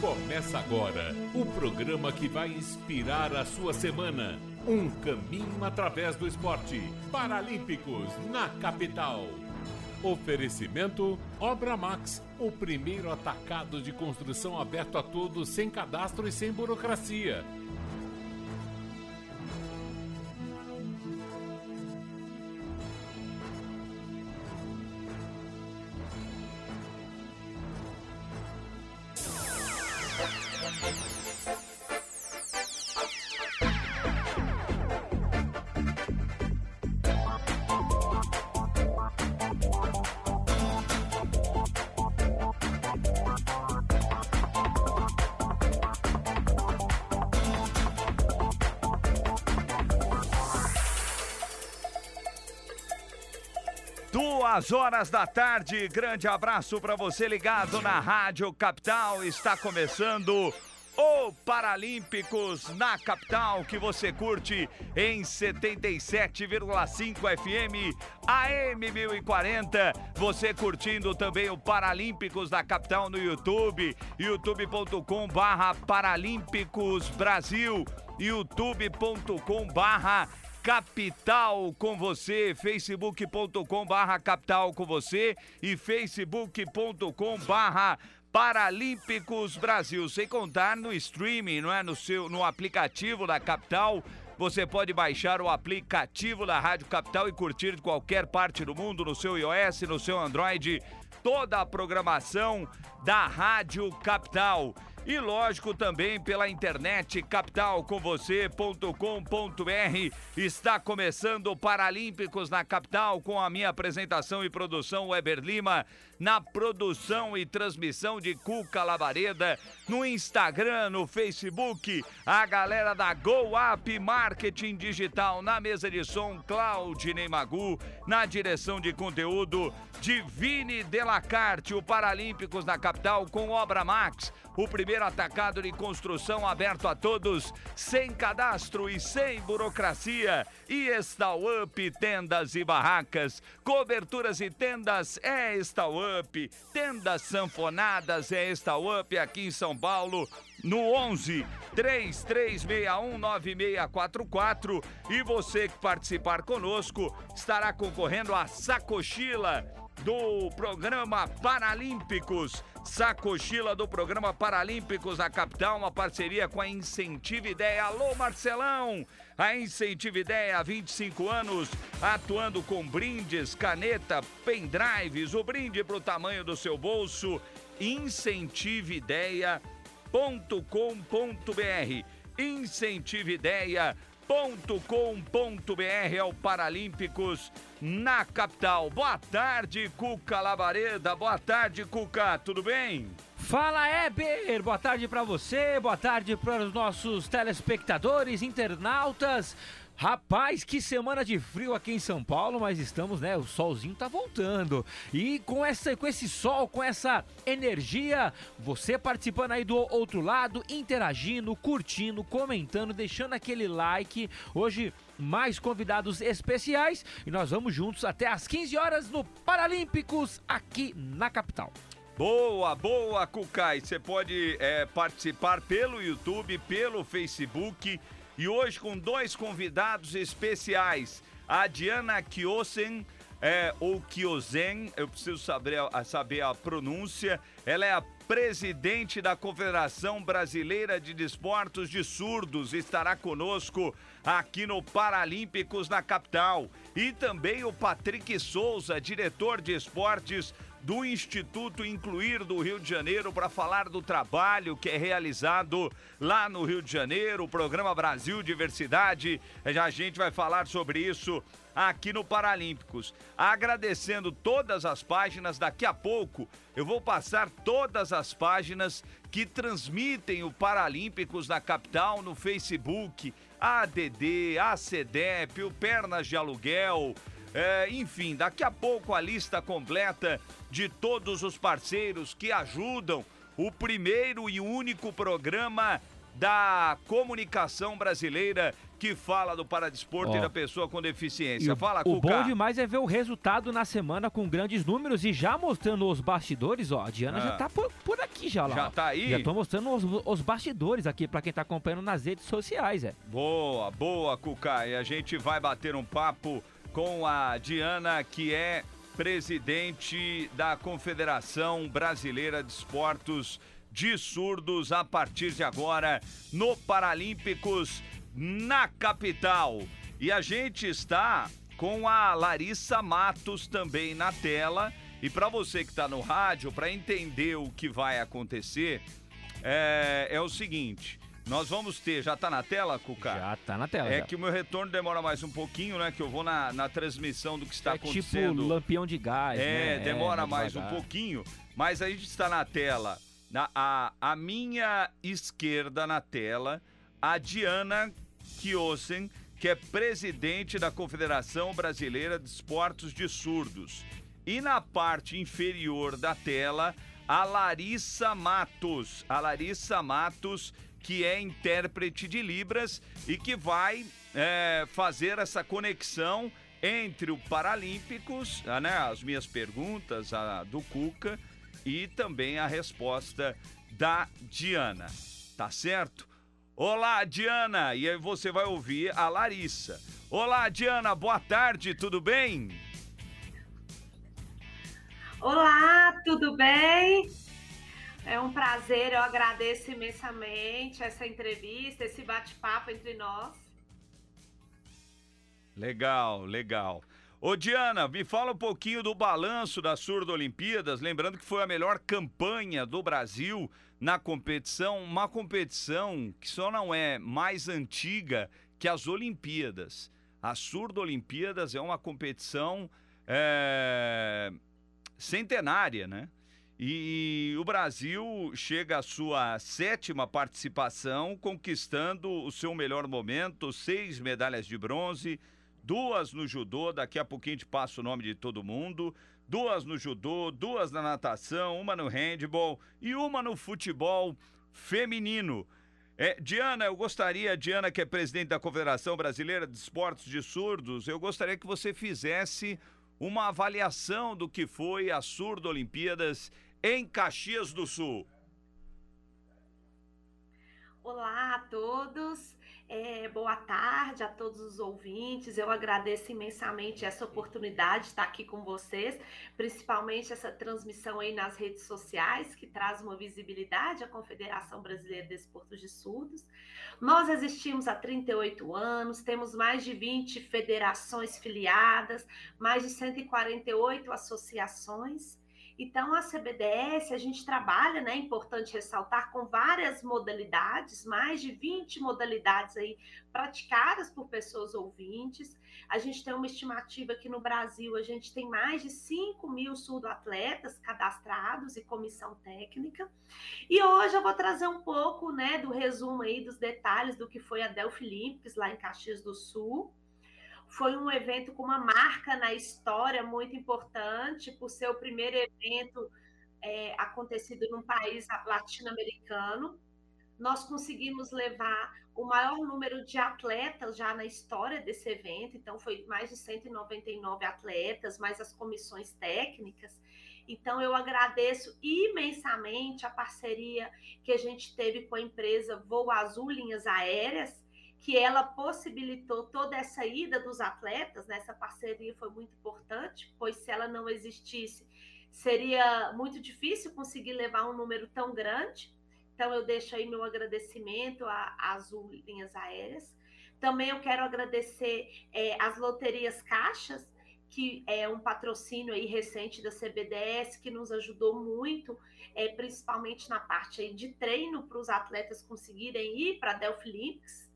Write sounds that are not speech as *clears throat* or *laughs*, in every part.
Começa agora o programa que vai inspirar a sua semana. Um caminho através do esporte. Paralímpicos na capital. Oferecimento Obra Max, o primeiro atacado de construção aberto a todos, sem cadastro e sem burocracia. Duas horas da tarde, grande abraço para você ligado na Rádio Capital. Está começando o Paralímpicos na capital que você curte em 77,5 FM AM 1040. Você curtindo também o Paralímpicos da capital no YouTube, youtube.com barra Paralímpicos Brasil, youtube.com barra Capital com você, facebook.com barra capital com você e facebook.com barra Paralímpicos Brasil, sem contar no streaming, não é? No seu no aplicativo da Capital. Você pode baixar o aplicativo da Rádio Capital e curtir de qualquer parte do mundo no seu iOS, no seu Android, toda a programação da Rádio Capital. E lógico também pela internet capitalcomvocê.com.br. Está começando o Paralímpicos na capital com a minha apresentação e produção Weber Lima, na produção e transmissão de Cuca Labareda, no Instagram, no Facebook, a galera da Go Up Marketing Digital na mesa de som Claudinei Magu, na direção de conteúdo Divine Delacarte, o Paralímpicos na capital com Obra Max, o primeiro atacado de construção aberto a todos, sem cadastro e sem burocracia. E Up Tendas e Barracas, coberturas e tendas é Up, tendas sanfonadas é Up aqui em São Paulo no 11 3361 9644 e você que participar conosco estará concorrendo a sacochila do programa Paralímpicos. Sacochila do programa Paralímpicos da capital, uma parceria com a Incentiva Ideia. Alô, Marcelão! A Incentiva Ideia há 25 anos, atuando com brindes, caneta, pendrives, o brinde para o tamanho do seu bolso. Incentivideias.com.br Incentive Ideia com.br é o Paralímpicos na capital. Boa tarde, Cuca Lavareda. Boa tarde, Cuca. Tudo bem? Fala, Eber! Boa tarde para você, boa tarde para os nossos telespectadores, internautas. Rapaz, que semana de frio aqui em São Paulo, mas estamos, né? O solzinho tá voltando. E com essa com esse sol, com essa energia, você participando aí do outro lado, interagindo, curtindo, comentando, deixando aquele like. Hoje mais convidados especiais e nós vamos juntos até às 15 horas no Paralímpicos aqui na capital. Boa, boa, Cucai. Você pode é, participar pelo YouTube, pelo Facebook e hoje com dois convidados especiais. A Diana Kiosen, é, ou Kiosen, eu preciso saber a, saber a pronúncia. Ela é a presidente da Confederação Brasileira de Desportos de Surdos, estará conosco aqui no Paralímpicos na capital. E também o Patrick Souza, diretor de esportes do Instituto Incluir do Rio de Janeiro para falar do trabalho que é realizado lá no Rio de Janeiro, o programa Brasil Diversidade. Já a gente vai falar sobre isso aqui no Paralímpicos. Agradecendo todas as páginas, daqui a pouco eu vou passar todas as páginas que transmitem o Paralímpicos na capital no Facebook, a ADD, a CEDEP, o Pernas de Aluguel, é, enfim, daqui a pouco a lista completa de todos os parceiros que ajudam o primeiro e único programa da comunicação brasileira que fala do paradesporto oh. e da pessoa com deficiência. E fala, O Cuca. bom demais é ver o resultado na semana com grandes números e já mostrando os bastidores, ó, a Diana ah. já tá por, por aqui aqui já lá. Já tá aí? Já tô mostrando os, os bastidores aqui para quem tá acompanhando nas redes sociais, é. Boa, boa, Cuca. E a gente vai bater um papo com a Diana, que é presidente da Confederação Brasileira de Esportos de Surdos a partir de agora no Paralímpicos na capital. E a gente está com a Larissa Matos também na tela. E para você que está no rádio, para entender o que vai acontecer, é, é o seguinte. Nós vamos ter, já tá na tela, Cuca? Já tá na tela. É já. que o meu retorno demora mais um pouquinho, né? Que eu vou na, na transmissão do que está é acontecendo. tipo lampião de gás, É, né? demora é, mais um devagar. pouquinho. Mas a gente está na tela. Na, a, a minha esquerda na tela, a Diana Kiosen, que é presidente da Confederação Brasileira de Esportes de Surdos. E na parte inferior da tela, a Larissa Matos. A Larissa Matos, que é intérprete de Libras e que vai é, fazer essa conexão entre o Paralímpicos, ah, né, as minhas perguntas, a do Cuca, e também a resposta da Diana. Tá certo? Olá, Diana! E aí você vai ouvir a Larissa. Olá, Diana, boa tarde, tudo bem? Olá, tudo bem? É um prazer, eu agradeço imensamente essa entrevista, esse bate-papo entre nós. Legal, legal. Ô Diana, me fala um pouquinho do balanço das Surdo Olimpíadas, lembrando que foi a melhor campanha do Brasil na competição, uma competição que só não é mais antiga que as Olimpíadas. As Surdo Olimpíadas é uma competição é, centenária, né? E o Brasil chega à sua sétima participação, conquistando o seu melhor momento, seis medalhas de bronze, duas no judô, daqui a pouquinho te passo o nome de todo mundo, duas no judô, duas na natação, uma no handball e uma no futebol feminino. É, Diana, eu gostaria, Diana, que é presidente da Confederação Brasileira de Esportes de Surdos, eu gostaria que você fizesse uma avaliação do que foi a Surdo Olimpíadas em Caxias do Sul. Olá a todos, é, boa tarde a todos os ouvintes. Eu agradeço imensamente essa oportunidade de estar aqui com vocês, principalmente essa transmissão aí nas redes sociais, que traz uma visibilidade à Confederação Brasileira de Desportos de Surdos. Nós existimos há 38 anos, temos mais de 20 federações filiadas, mais de 148 associações. Então, a CBDS, a gente trabalha, né? É importante ressaltar, com várias modalidades, mais de 20 modalidades aí praticadas por pessoas ouvintes. A gente tem uma estimativa que no Brasil a gente tem mais de 5 mil surdo-atletas cadastrados e comissão técnica. E hoje eu vou trazer um pouco, né, do resumo aí dos detalhes do que foi a Delphi Olympics lá em Caxias do Sul foi um evento com uma marca na história muito importante, por ser o primeiro evento é, acontecido num país latino-americano. Nós conseguimos levar o maior número de atletas já na história desse evento, então foi mais de 199 atletas, mais as comissões técnicas. Então eu agradeço imensamente a parceria que a gente teve com a empresa Voo Azul Linhas Aéreas, que ela possibilitou toda essa ida dos atletas, né? essa parceria foi muito importante, pois se ela não existisse, seria muito difícil conseguir levar um número tão grande. Então, eu deixo aí meu agradecimento à Azul Linhas Aéreas. Também eu quero agradecer é, as loterias Caixas, que é um patrocínio aí recente da CBDS, que nos ajudou muito, é, principalmente na parte aí de treino para os atletas conseguirem ir para a Delphi Olympics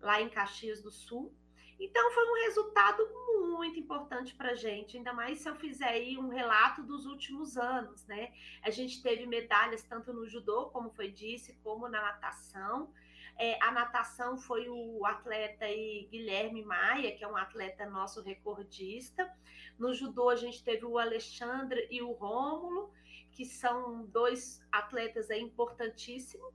lá em Caxias do Sul. Então foi um resultado muito importante para a gente, ainda mais se eu fizer aí um relato dos últimos anos, né? A gente teve medalhas tanto no judô, como foi disse, como na natação. É, a natação foi o atleta aí, Guilherme Maia, que é um atleta nosso recordista. No judô a gente teve o Alexandre e o Rômulo, que são dois atletas aí importantíssimos.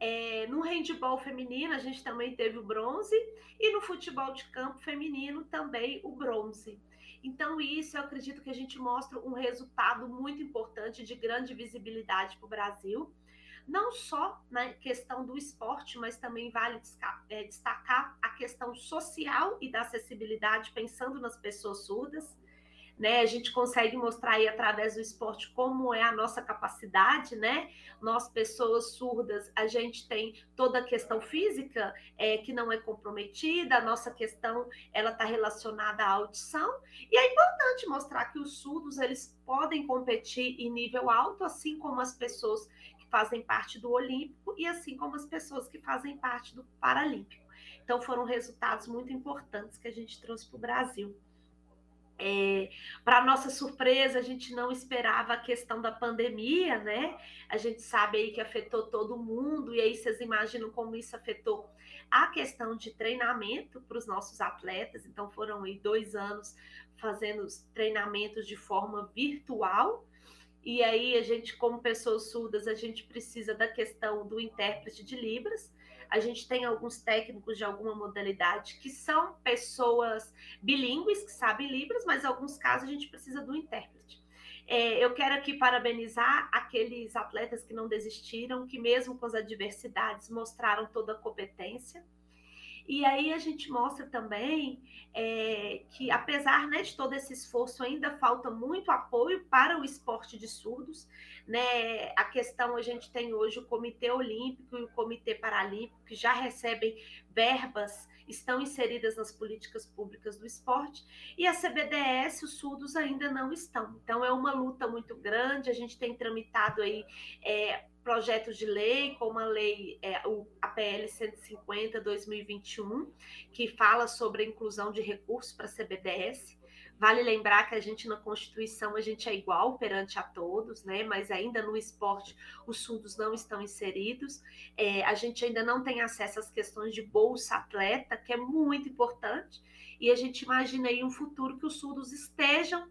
É, no handball feminino, a gente também teve o bronze, e no futebol de campo feminino também o bronze. Então, isso eu acredito que a gente mostra um resultado muito importante de grande visibilidade para o Brasil não só na questão do esporte, mas também vale é, destacar a questão social e da acessibilidade, pensando nas pessoas surdas. Né, a gente consegue mostrar aí através do esporte como é a nossa capacidade, né? Nós, pessoas surdas, a gente tem toda a questão física é, que não é comprometida, a nossa questão ela está relacionada à audição, e é importante mostrar que os surdos eles podem competir em nível alto, assim como as pessoas fazem parte do Olímpico e assim como as pessoas que fazem parte do Paralímpico. Então foram resultados muito importantes que a gente trouxe para o Brasil. É, para nossa surpresa, a gente não esperava a questão da pandemia, né? A gente sabe aí que afetou todo mundo, e aí vocês imaginam como isso afetou a questão de treinamento para os nossos atletas. Então, foram aí dois anos fazendo treinamentos de forma virtual, e aí a gente, como pessoas surdas, a gente precisa da questão do intérprete de Libras. A gente tem alguns técnicos de alguma modalidade que são pessoas bilíngues que sabem Libras, mas em alguns casos a gente precisa do intérprete. É, eu quero aqui parabenizar aqueles atletas que não desistiram, que mesmo com as adversidades mostraram toda a competência. E aí a gente mostra também é, que, apesar né, de todo esse esforço, ainda falta muito apoio para o esporte de surdos. Né? A questão, a gente tem hoje o Comitê Olímpico e o Comitê Paralímpico, que já recebem verbas, estão inseridas nas políticas públicas do esporte, e a CBDS, os surdos ainda não estão. Então, é uma luta muito grande, a gente tem tramitado aí é, projetos de lei, como a lei, é, o, a PL 150-2021, que fala sobre a inclusão de recursos para a CBDS. Vale lembrar que a gente na Constituição a gente é igual perante a todos, né? Mas ainda no esporte os surdos não estão inseridos. É, a gente ainda não tem acesso às questões de bolsa atleta, que é muito importante. E a gente imagina aí um futuro que os surdos estejam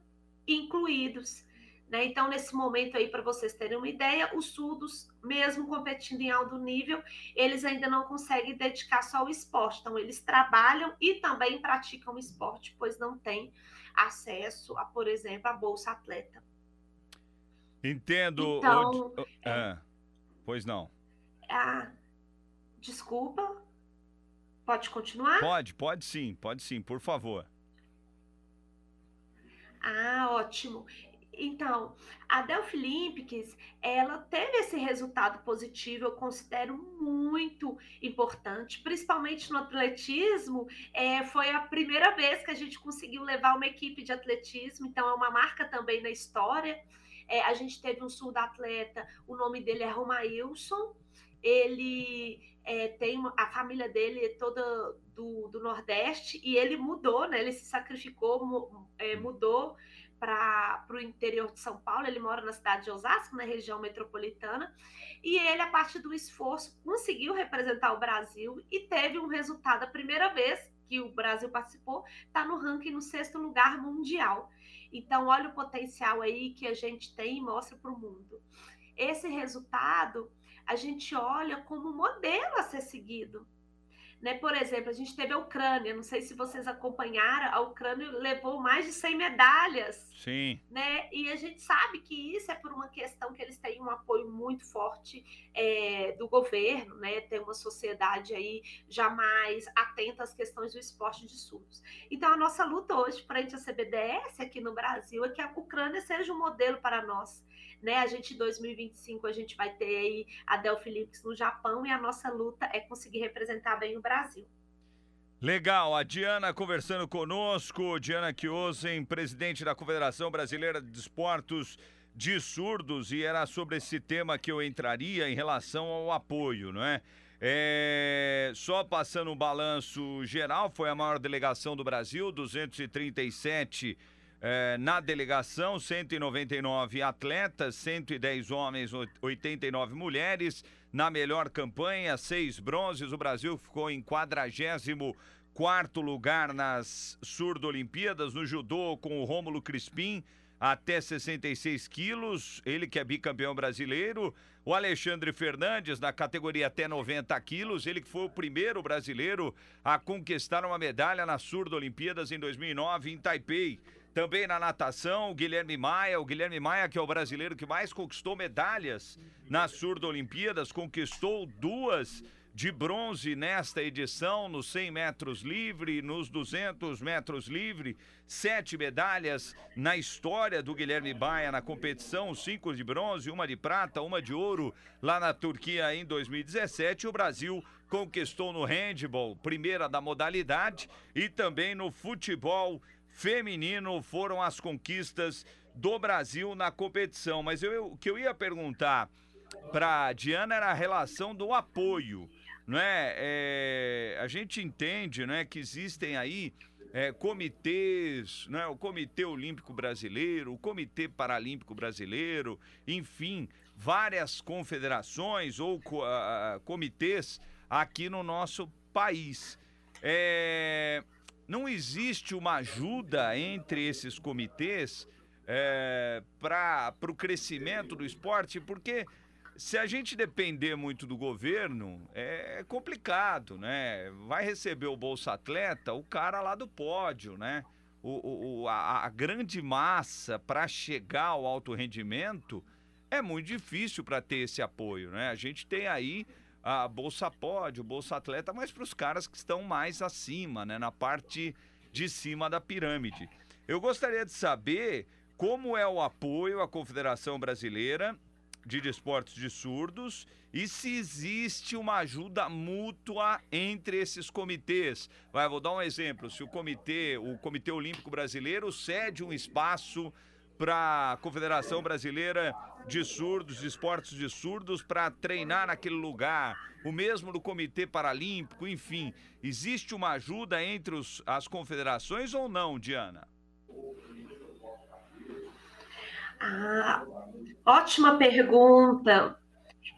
incluídos né? Então, nesse momento aí, para vocês terem uma ideia, os surdos, mesmo competindo em alto nível, eles ainda não conseguem dedicar só ao esporte. Então, eles trabalham e também praticam esporte, pois não têm acesso a, por exemplo, a Bolsa Atleta. Entendo. Então, é... ah, pois não. Ah, desculpa. Pode continuar? Pode, pode sim, pode sim, por favor. Ah, ótimo. Então, a Delphi Olympics, ela teve esse resultado positivo, eu considero muito importante, principalmente no atletismo. É, foi a primeira vez que a gente conseguiu levar uma equipe de atletismo, então é uma marca também na história. É, a gente teve um sul da atleta, o nome dele é Romailson, ele é, tem a família dele é toda do, do Nordeste e ele mudou, né? Ele se sacrificou, é, mudou para o interior de São Paulo, ele mora na cidade de Osasco, na região metropolitana, e ele, a partir do esforço, conseguiu representar o Brasil e teve um resultado, a primeira vez que o Brasil participou, está no ranking no sexto lugar mundial. Então, olha o potencial aí que a gente tem e mostra para o mundo. Esse resultado, a gente olha como modelo a ser seguido né? Por exemplo, a gente teve a Ucrânia, não sei se vocês acompanharam, a Ucrânia levou mais de 100 medalhas. Sim. Né? E a gente sabe que isso é por uma questão que eles têm um apoio muito forte é, do governo, né? Tem uma sociedade aí jamais atenta às questões do esporte de surdos. Então, a nossa luta hoje frente à CBDS aqui no Brasil é que a Ucrânia seja um modelo para nós né? A gente em 2025 a gente vai ter aí a Delphi Olympics no Japão e a nossa luta é conseguir representar bem o Brasil. Legal, a Diana conversando conosco, Diana Kiosen, presidente da Confederação Brasileira de Esportos de Surdos, e era sobre esse tema que eu entraria em relação ao apoio, não é? É, só passando um balanço geral, foi a maior delegação do Brasil, 237 é, na delegação, 199 atletas, 110 homens, 89 mulheres. Na melhor campanha, seis bronzes. O Brasil ficou em 44 lugar nas Surdo-Olimpíadas, no judô com o Rômulo Crispim, até 66 quilos, ele que é bicampeão brasileiro. O Alexandre Fernandes, na categoria até 90 quilos, ele que foi o primeiro brasileiro a conquistar uma medalha nas Surdo-Olimpíadas em 2009 em Taipei. Também na natação, o Guilherme Maia, o Guilherme Maia, que é o brasileiro que mais conquistou medalhas nas Surdo-Olimpíadas, conquistou duas de bronze nesta edição, nos 100 metros livre, nos 200 metros livre, sete medalhas na história do Guilherme Baia na competição, cinco de bronze, uma de prata, uma de ouro lá na Turquia em 2017. O Brasil conquistou no handball, primeira da modalidade, e também no futebol feminino foram as conquistas do Brasil na competição. Mas eu, o que eu ia perguntar para Diana era a relação do apoio não é? a gente entende, não é, que existem aí é, comitês, né, o Comitê Olímpico Brasileiro, o Comitê Paralímpico Brasileiro, enfim, várias confederações ou uh, comitês aqui no nosso país. É, não existe uma ajuda entre esses comitês é, para o crescimento do esporte, porque se a gente depender muito do governo, é complicado, né? Vai receber o Bolsa Atleta o cara lá do pódio, né? O, o a, a grande massa para chegar ao alto rendimento é muito difícil para ter esse apoio, né? A gente tem aí a Bolsa Pódio, Bolsa Atleta, mas para os caras que estão mais acima, né? Na parte de cima da pirâmide. Eu gostaria de saber como é o apoio à Confederação Brasileira de desportos de surdos e se existe uma ajuda mútua entre esses comitês. Vai, vou dar um exemplo. Se o comitê, o Comitê Olímpico Brasileiro cede um espaço para a Confederação Brasileira de Surdos, de Esportes de Surdos, para treinar naquele lugar. O mesmo no Comitê Paralímpico, enfim. Existe uma ajuda entre os, as confederações ou não, Diana? Ah, ótima pergunta.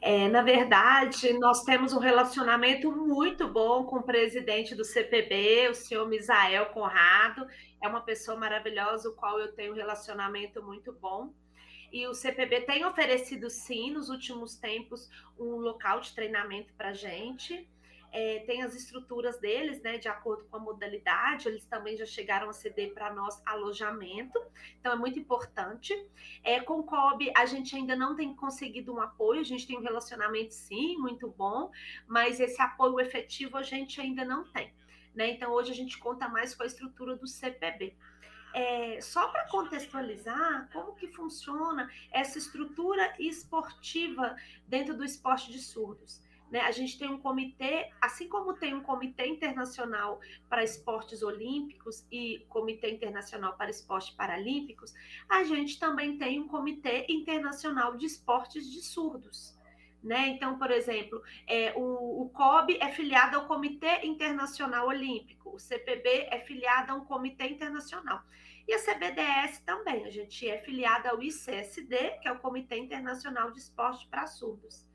É, na verdade, nós temos um relacionamento muito bom com o presidente do CPB, o senhor Misael Conrado. É uma pessoa maravilhosa, o qual eu tenho um relacionamento muito bom. E o CPB tem oferecido, sim, nos últimos tempos, um local de treinamento para gente é, tem as estruturas deles, né, de acordo com a modalidade, eles também já chegaram a ceder para nós alojamento, então é muito importante. É, com o COB, a gente ainda não tem conseguido um apoio, a gente tem um relacionamento, sim, muito bom, mas esse apoio efetivo a gente ainda não tem. Né? Então, hoje a gente conta mais com a estrutura do CPB. É, só para contextualizar como que funciona essa estrutura esportiva dentro do esporte de surdos. Né? A gente tem um comitê, assim como tem um comitê internacional para esportes olímpicos e comitê internacional para esportes paralímpicos, a gente também tem um comitê internacional de esportes de surdos. Né? Então, por exemplo, é, o, o COB é filiado ao Comitê Internacional Olímpico, o CPB é filiado a um comitê internacional. E a CBDS também, a gente é filiada ao ICSD, que é o Comitê Internacional de Esporte para Surdos.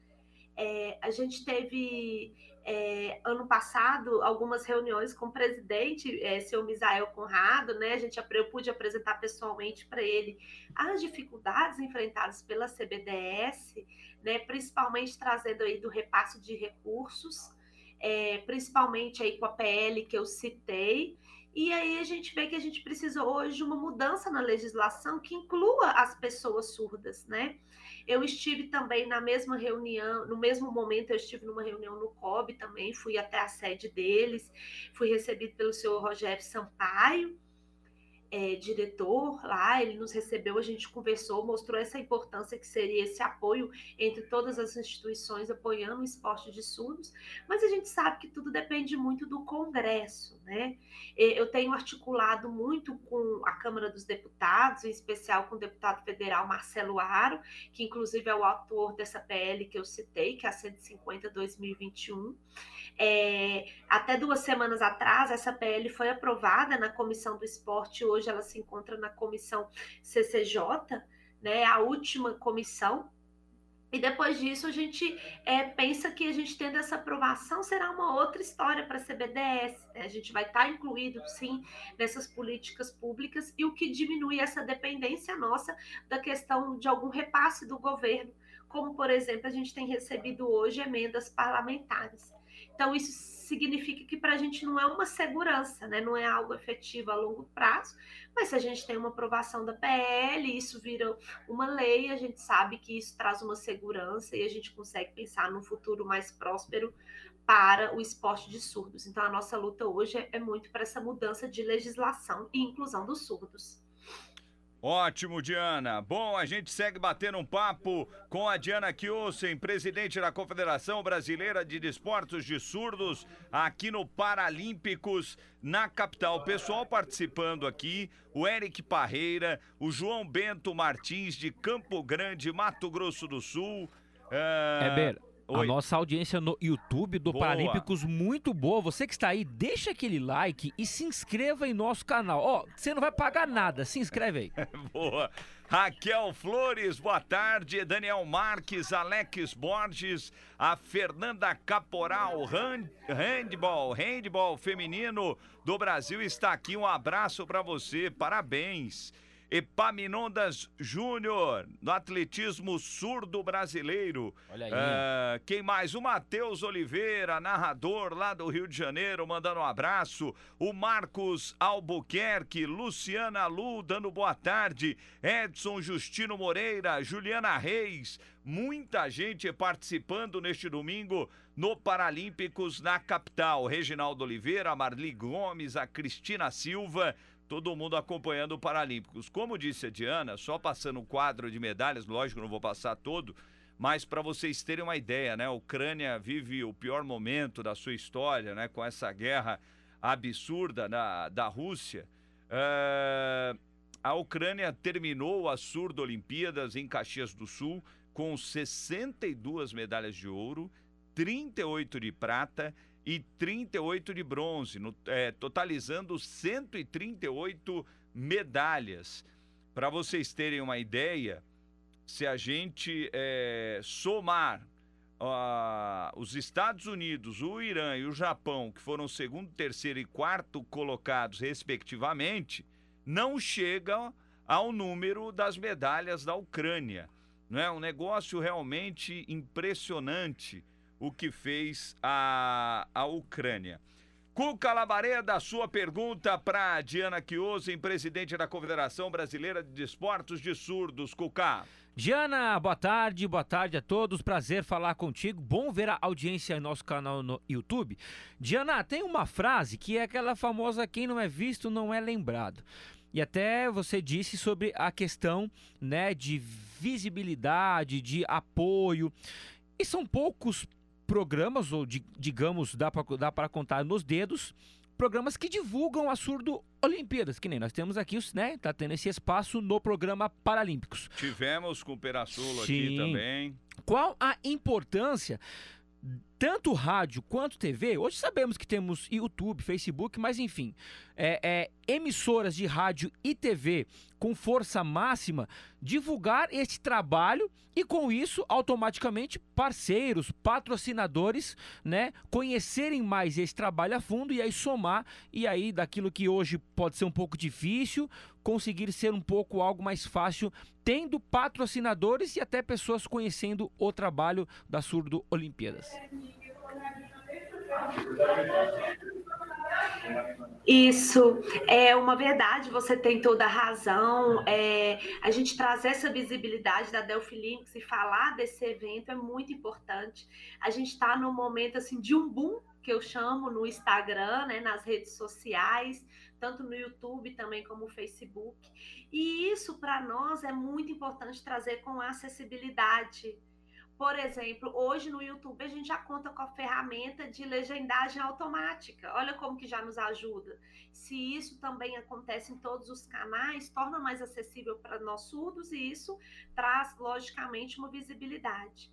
É, a gente teve é, ano passado algumas reuniões com o presidente, é, seu Misael Conrado, né? A gente eu pude apresentar pessoalmente para ele as dificuldades enfrentadas pela CBDS, né? Principalmente trazendo aí do repasse de recursos, é, principalmente aí com a PL que eu citei. E aí a gente vê que a gente precisa hoje de uma mudança na legislação que inclua as pessoas surdas, né? Eu estive também na mesma reunião, no mesmo momento eu estive numa reunião no COB também, fui até a sede deles, fui recebido pelo senhor Rogério Sampaio, é, diretor lá, ele nos recebeu, a gente conversou, mostrou essa importância que seria esse apoio entre todas as instituições apoiando o esporte de surdos, mas a gente sabe que tudo depende muito do Congresso, né? Eu tenho articulado muito com a Câmara dos Deputados, em especial com o deputado federal Marcelo Aro, que inclusive é o autor dessa PL que eu citei, que é a 150-2021. É, até duas semanas atrás, essa PL foi aprovada na Comissão do Esporte, hoje ela se encontra na Comissão CCJ, né, a última comissão. E depois disso, a gente é, pensa que a gente tendo essa aprovação será uma outra história para a CBDS. Né? A gente vai estar tá incluído, sim, nessas políticas públicas e o que diminui essa dependência nossa da questão de algum repasse do governo, como, por exemplo, a gente tem recebido hoje emendas parlamentares. Então, isso significa que para a gente não é uma segurança, né? não é algo efetivo a longo prazo, mas se a gente tem uma aprovação da PL, isso vira uma lei, a gente sabe que isso traz uma segurança e a gente consegue pensar num futuro mais próspero para o esporte de surdos. Então, a nossa luta hoje é muito para essa mudança de legislação e inclusão dos surdos. Ótimo, Diana. Bom, a gente segue batendo um papo com a Diana Kiosen, presidente da Confederação Brasileira de Desportos de Surdos, aqui no Paralímpicos, na capital. Pessoal participando aqui, o Eric Parreira, o João Bento Martins, de Campo Grande, Mato Grosso do Sul. Uh... Heber, Oi. A nossa audiência no YouTube do boa. Paralímpicos muito boa. Você que está aí, deixa aquele like e se inscreva em nosso canal. Ó, oh, você não vai pagar nada, se inscreve aí. *laughs* boa. Raquel Flores, boa tarde. Daniel Marques, Alex Borges, a Fernanda Caporal, hand, handball, handball feminino do Brasil está aqui. Um abraço para você, parabéns. Epaminondas Júnior, no atletismo surdo brasileiro. Olha aí. Uh, quem mais? O Matheus Oliveira, narrador lá do Rio de Janeiro, mandando um abraço. O Marcos Albuquerque, Luciana Lu, dando boa tarde. Edson Justino Moreira, Juliana Reis. Muita gente participando neste domingo no Paralímpicos na capital. Reginaldo Oliveira, a Marli Gomes, a Cristina Silva todo mundo acompanhando o Paralímpicos. Como disse a Diana, só passando o quadro de medalhas, lógico, não vou passar todo, mas para vocês terem uma ideia, né? A Ucrânia vive o pior momento da sua história, né? Com essa guerra absurda na, da Rússia. Uh, a Ucrânia terminou as Surdo Olimpíadas em Caxias do Sul com 62 medalhas de ouro, 38 de prata e 38 de bronze, no, é, totalizando 138 medalhas. Para vocês terem uma ideia, se a gente é, somar uh, os Estados Unidos, o Irã e o Japão, que foram segundo, terceiro e quarto colocados, respectivamente, não chega ao número das medalhas da Ucrânia. Não é um negócio realmente impressionante o que fez a, a Ucrânia. Cuca Labareda, sua pergunta para Diana Chiosen, presidente da Confederação Brasileira de Desportos de Surdos. Cuca. Diana, boa tarde, boa tarde a todos. Prazer falar contigo. Bom ver a audiência em nosso canal no YouTube. Diana, tem uma frase que é aquela famosa: quem não é visto não é lembrado. E até você disse sobre a questão né, de visibilidade, de apoio. E são poucos programas, ou de, digamos, dá para contar nos dedos, programas que divulgam a surdo Olimpíadas, que nem nós temos aqui, né? Tá tendo esse espaço no programa Paralímpicos. Tivemos com o Perassulo aqui também. Qual a importância tanto rádio quanto TV, hoje sabemos que temos YouTube, Facebook, mas enfim, é, é, emissoras de rádio e TV com força máxima divulgar este trabalho e com isso automaticamente parceiros, patrocinadores, né, conhecerem mais esse trabalho a fundo e aí somar e aí daquilo que hoje pode ser um pouco difícil, conseguir ser um pouco algo mais fácil, tendo patrocinadores e até pessoas conhecendo o trabalho da Surdo Olimpíadas. Isso é uma verdade, você tem toda a razão. É, a gente trazer essa visibilidade da Delphi Links e falar desse evento é muito importante. A gente está num momento assim de um boom que eu chamo no Instagram, né, nas redes sociais, tanto no YouTube também como no Facebook. E isso para nós é muito importante trazer com acessibilidade por exemplo, hoje no YouTube a gente já conta com a ferramenta de legendagem automática. Olha como que já nos ajuda. Se isso também acontece em todos os canais, torna mais acessível para nós surdos e isso traz, logicamente, uma visibilidade.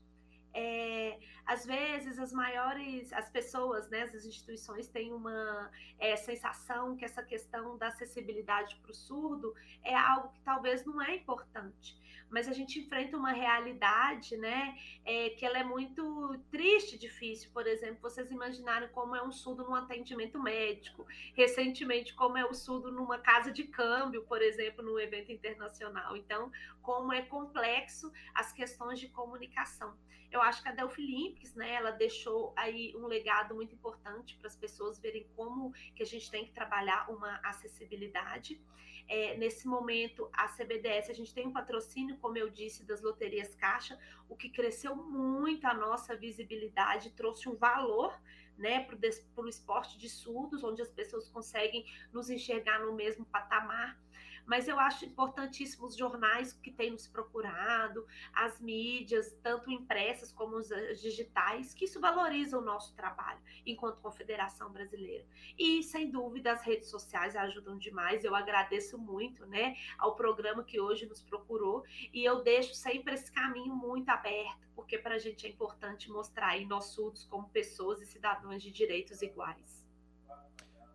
É, às vezes as maiores, as pessoas, né, as instituições têm uma é, sensação que essa questão da acessibilidade para o surdo é algo que talvez não é importante mas a gente enfrenta uma realidade, né, é, que ela é muito triste, difícil. Por exemplo, vocês imaginarem como é um surdo num atendimento médico, recentemente como é o surdo numa casa de câmbio, por exemplo, num evento internacional. Então, como é complexo as questões de comunicação. Eu acho que a Delphi Olympics, né, ela deixou aí um legado muito importante para as pessoas verem como que a gente tem que trabalhar uma acessibilidade. É, nesse momento, a CBDS, a gente tem um patrocínio, como eu disse, das loterias Caixa, o que cresceu muito a nossa visibilidade, trouxe um valor né, para o esporte de surdos, onde as pessoas conseguem nos enxergar no mesmo patamar mas eu acho importantíssimo os jornais que têm nos procurado, as mídias, tanto impressas como as digitais, que isso valoriza o nosso trabalho enquanto Confederação Brasileira. E, sem dúvida, as redes sociais ajudam demais. Eu agradeço muito né, ao programa que hoje nos procurou e eu deixo sempre esse caminho muito aberto, porque para a gente é importante mostrar aí nós surdos como pessoas e cidadãos de direitos iguais.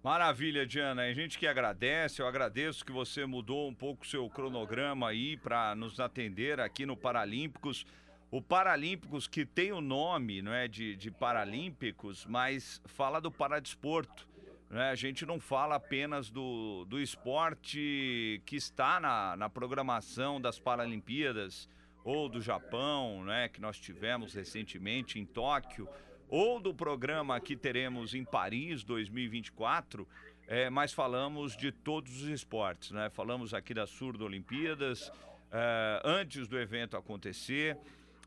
Maravilha, Diana. A gente que agradece, eu agradeço que você mudou um pouco o seu cronograma aí para nos atender aqui no Paralímpicos. O Paralímpicos que tem o nome, não é, de, de Paralímpicos, mas fala do paradesporto. Né? A gente não fala apenas do, do esporte que está na, na programação das Paralimpíadas ou do Japão, né, que nós tivemos recentemente em Tóquio ou do programa que teremos em Paris 2024, é, mas falamos de todos os esportes, né? Falamos aqui das Surdo Olimpíadas, é, antes do evento acontecer.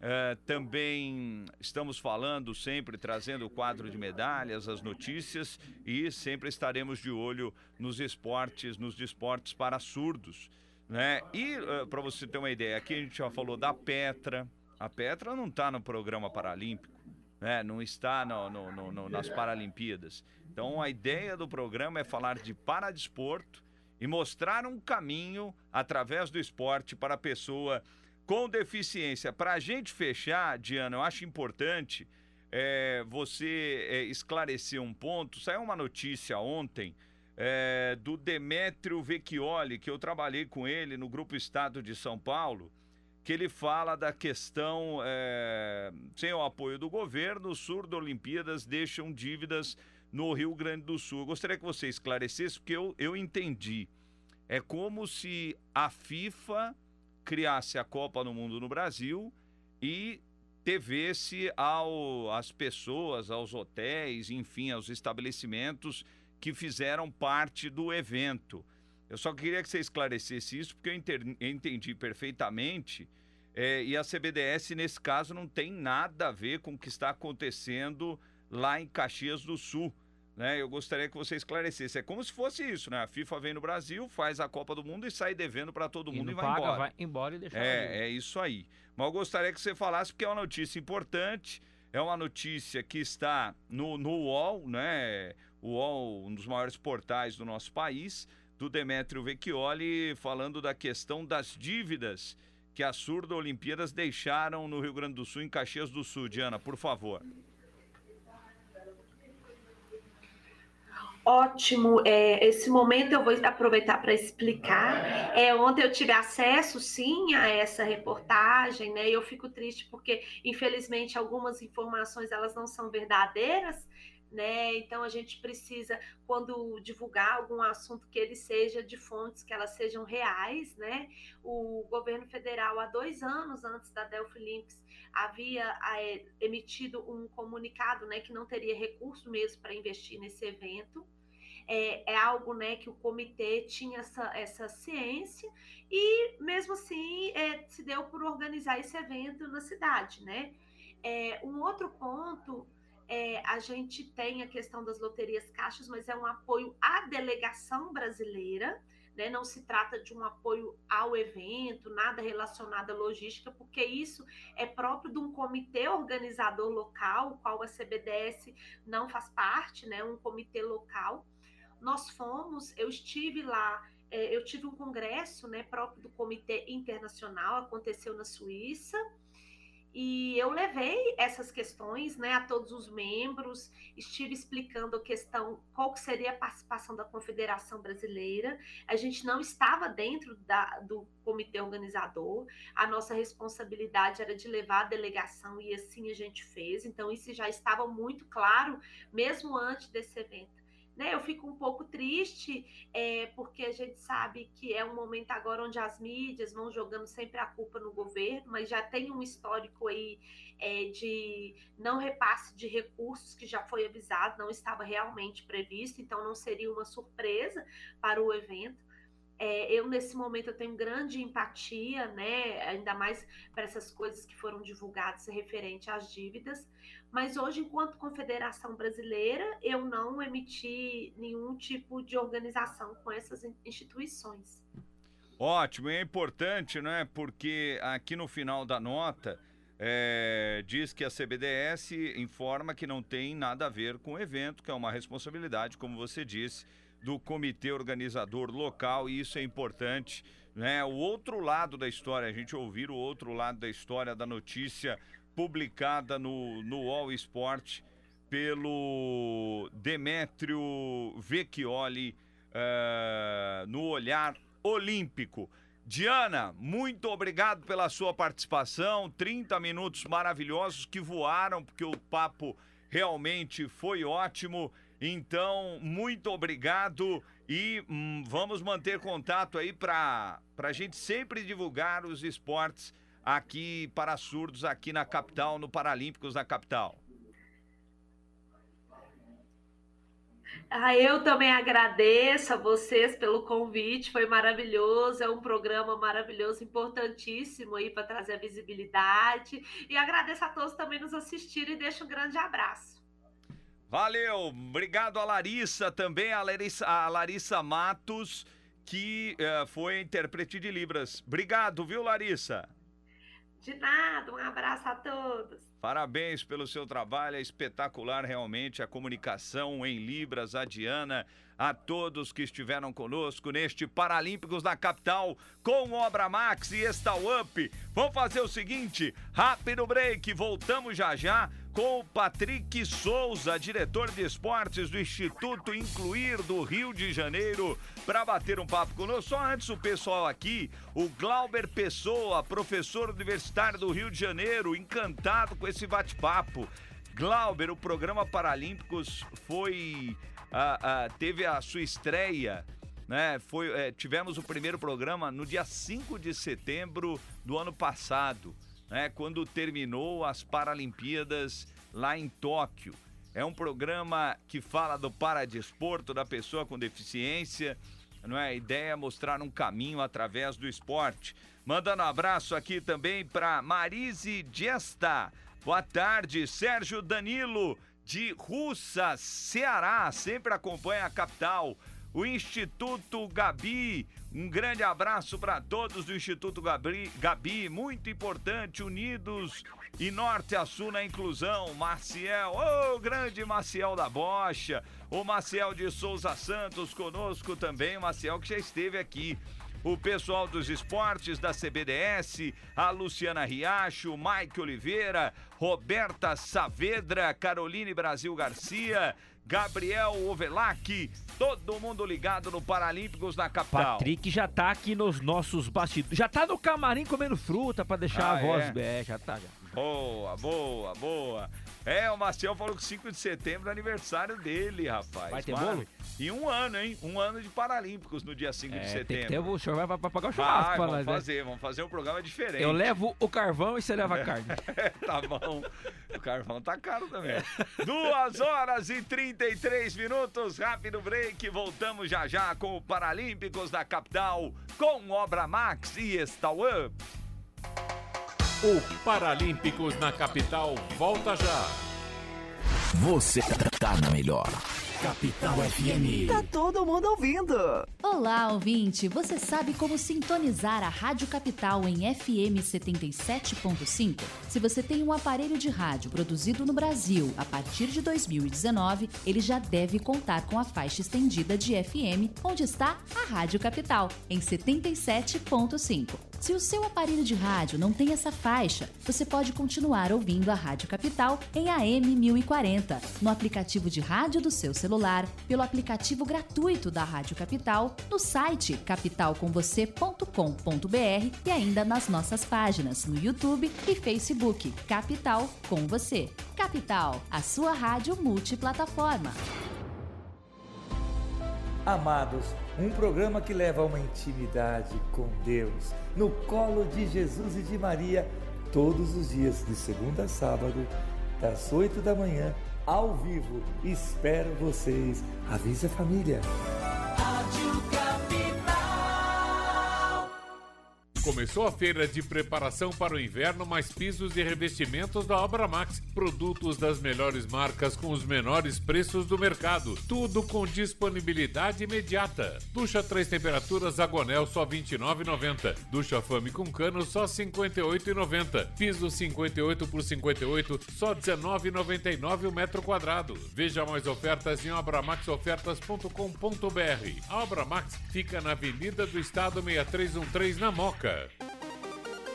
É, também estamos falando sempre, trazendo o quadro de medalhas, as notícias e sempre estaremos de olho nos esportes, nos esportes para surdos. Né? E uh, para você ter uma ideia, aqui a gente já falou da Petra. A Petra não está no programa paralímpico né? não está no, no, no, nas Paralimpíadas. Então a ideia do programa é falar de paradesporto e mostrar um caminho através do esporte para a pessoa com deficiência. Para a gente fechar, Diana, eu acho importante é, você é, esclarecer um ponto. Saiu uma notícia ontem é, do Demétrio Vecchioli, que eu trabalhei com ele no Grupo Estado de São Paulo que ele fala da questão, é, sem o apoio do governo, Surdo Olimpíadas deixam dívidas no Rio Grande do Sul. Eu gostaria que você esclarecesse, porque eu, eu entendi. É como se a FIFA criasse a Copa do Mundo no Brasil e devesse ao, às pessoas, aos hotéis, enfim, aos estabelecimentos que fizeram parte do evento. Eu só queria que você esclarecesse isso, porque eu, entendi perfeitamente. É, e a CBDS, nesse caso, não tem nada a ver com o que está acontecendo lá em Caxias do Sul. Né? Eu gostaria que você esclarecesse. É como se fosse isso, né? A FIFA vem no Brasil, faz a Copa do Mundo e sai devendo para todo mundo e, e vai paga, embora. Vai embora e deixa É, é isso aí. Mas eu gostaria que você falasse, porque é uma notícia importante, é uma notícia que está no, no UOL, né? O UOL, um dos maiores portais do nosso país do Demétrio Vecchioli falando da questão das dívidas que as Surdo Olimpíadas deixaram no Rio Grande do Sul, em Caxias do Sul. Diana, por favor. Ótimo, é, esse momento eu vou aproveitar para explicar. É, ontem eu tive acesso, sim, a essa reportagem, né? E eu fico triste porque, infelizmente, algumas informações elas não são verdadeiras né? Então a gente precisa, quando divulgar algum assunto, que ele seja de fontes que elas sejam reais, né? O governo federal, há dois anos antes da Delphi Links, havia é, emitido um comunicado, né, que não teria recurso mesmo para investir nesse evento. É, é, algo né, que o comitê tinha essa, essa ciência e mesmo assim é, se deu por organizar esse evento na cidade. Né? É, um outro ponto é, a gente tem a questão das loterias caixas, mas é um apoio à delegação brasileira, né? não se trata de um apoio ao evento, nada relacionado à logística, porque isso é próprio de um comitê organizador local, o qual a CBDS não faz parte, né? um comitê local. Nós fomos, eu estive lá é, eu tive um congresso né, próprio do Comitê Internacional, aconteceu na Suíça, e eu levei essas questões né, a todos os membros, estive explicando a questão, qual que seria a participação da Confederação Brasileira. A gente não estava dentro da, do comitê organizador, a nossa responsabilidade era de levar a delegação e assim a gente fez. Então, isso já estava muito claro, mesmo antes desse evento. Né, eu fico um pouco triste, é, porque a gente sabe que é um momento agora onde as mídias vão jogando sempre a culpa no governo, mas já tem um histórico aí é, de não repasse de recursos que já foi avisado, não estava realmente previsto, então não seria uma surpresa para o evento. É, eu, nesse momento, eu tenho grande empatia, né? Ainda mais para essas coisas que foram divulgadas referente às dívidas. Mas hoje, enquanto Confederação Brasileira, eu não emiti nenhum tipo de organização com essas instituições. Ótimo, é importante, né? Porque aqui no final da nota é, diz que a CBDS informa que não tem nada a ver com o evento, que é uma responsabilidade, como você disse, do comitê organizador local, e isso é importante. Né? O outro lado da história, a gente ouvir o outro lado da história da notícia publicada no, no All Sport pelo Demétrio Vecchioli uh, no Olhar Olímpico. Diana, muito obrigado pela sua participação. 30 minutos maravilhosos que voaram, porque o papo realmente foi ótimo. Então, muito obrigado e hum, vamos manter contato aí para a gente sempre divulgar os esportes aqui para surdos, aqui na capital, no Paralímpicos da capital. Ah, eu também agradeço a vocês pelo convite, foi maravilhoso, é um programa maravilhoso, importantíssimo aí para trazer a visibilidade. E agradeço a todos também nos assistirem e deixo um grande abraço. Valeu, obrigado a Larissa também, a Larissa, a Larissa Matos, que uh, foi intérprete de Libras. Obrigado, viu, Larissa? De nada, um abraço a todos. Parabéns pelo seu trabalho, é espetacular realmente a comunicação em Libras, a Diana, a todos que estiveram conosco neste Paralímpicos da capital com Obra Max e Estal Up. Vamos fazer o seguinte, rápido break, voltamos já já com o Patrick Souza, diretor de esportes do Instituto Incluir do Rio de Janeiro, para bater um papo conosco. Só antes o pessoal aqui, o Glauber Pessoa, professor universitário do Rio de Janeiro, encantado com esse bate-papo. Glauber, o programa Paralímpicos foi. Teve a sua estreia né? Foi, é, tivemos o primeiro programa no dia 5 de setembro do ano passado né, quando terminou as Paralimpíadas lá em Tóquio. É um programa que fala do paradesporto da pessoa com deficiência. Não é? A ideia é mostrar um caminho através do esporte. Mandando um abraço aqui também para Marise Gesta. Boa tarde, Sérgio Danilo, de Russa, Ceará, sempre acompanha a capital o Instituto Gabi. Um grande abraço para todos do Instituto Gabi, Gabi, muito importante, unidos e norte a sul na inclusão. Maciel, ô oh, grande Maciel da Bocha, o Maciel de Souza Santos conosco também, Maciel que já esteve aqui o pessoal dos esportes da CBDS, a Luciana Riacho, Mike Oliveira, Roberta Saavedra, Caroline Brasil Garcia, Gabriel Ovelac, todo mundo ligado no Paralímpicos na capital. Patrick já tá aqui nos nossos bastidores. Já tá no camarim comendo fruta para deixar ah, a voz. É? é, já tá já. Boa, boa, boa. É, o Marcel falou que 5 de setembro é aniversário dele, rapaz. Vai ter bolo? E um ano, hein? Um ano de Paralímpicos no dia 5 é, de setembro. Ter, o senhor vai, pagar o churrasco vai, vamos nós, né? fazer, né? vamos fazer um programa diferente. Eu levo o carvão e você leva a carne. *laughs* tá bom. O carvão tá caro também. É. Duas horas e 33 minutos, rápido break. Voltamos já já com o Paralímpicos da capital, com Obra Max e Stal Up. O Paralímpicos na capital volta já. Você tá na melhor. Capital FM. Tá todo mundo ouvindo. Olá, ouvinte. Você sabe como sintonizar a Rádio Capital em FM 77.5? Se você tem um aparelho de rádio produzido no Brasil a partir de 2019, ele já deve contar com a faixa estendida de FM, onde está a Rádio Capital, em 77.5. Se o seu aparelho de rádio não tem essa faixa, você pode continuar ouvindo a Rádio Capital em AM 1040, no aplicativo de rádio do seu celular, pelo aplicativo gratuito da Rádio Capital, no site capitalcomvocê.com.br e ainda nas nossas páginas no YouTube e Facebook. Capital com você. Capital, a sua rádio multiplataforma. Amados, um programa que leva a uma intimidade com Deus, no colo de Jesus e de Maria, todos os dias, de segunda a sábado, das 8 da manhã, ao vivo. Espero vocês. Avise a família. Começou a feira de preparação para o inverno, mais pisos e revestimentos da Obra Max. Produtos das melhores marcas com os menores preços do mercado. Tudo com disponibilidade imediata. Ducha três temperaturas Agonel só R$ 29,90. Ducha Fame com cano só R$ 58,90. Piso 58 por 58 só R$ 19,99 o metro quadrado. Veja mais ofertas em obramaxofertas.com.br. A Obra Max fica na Avenida do Estado 6313 na Moca. America.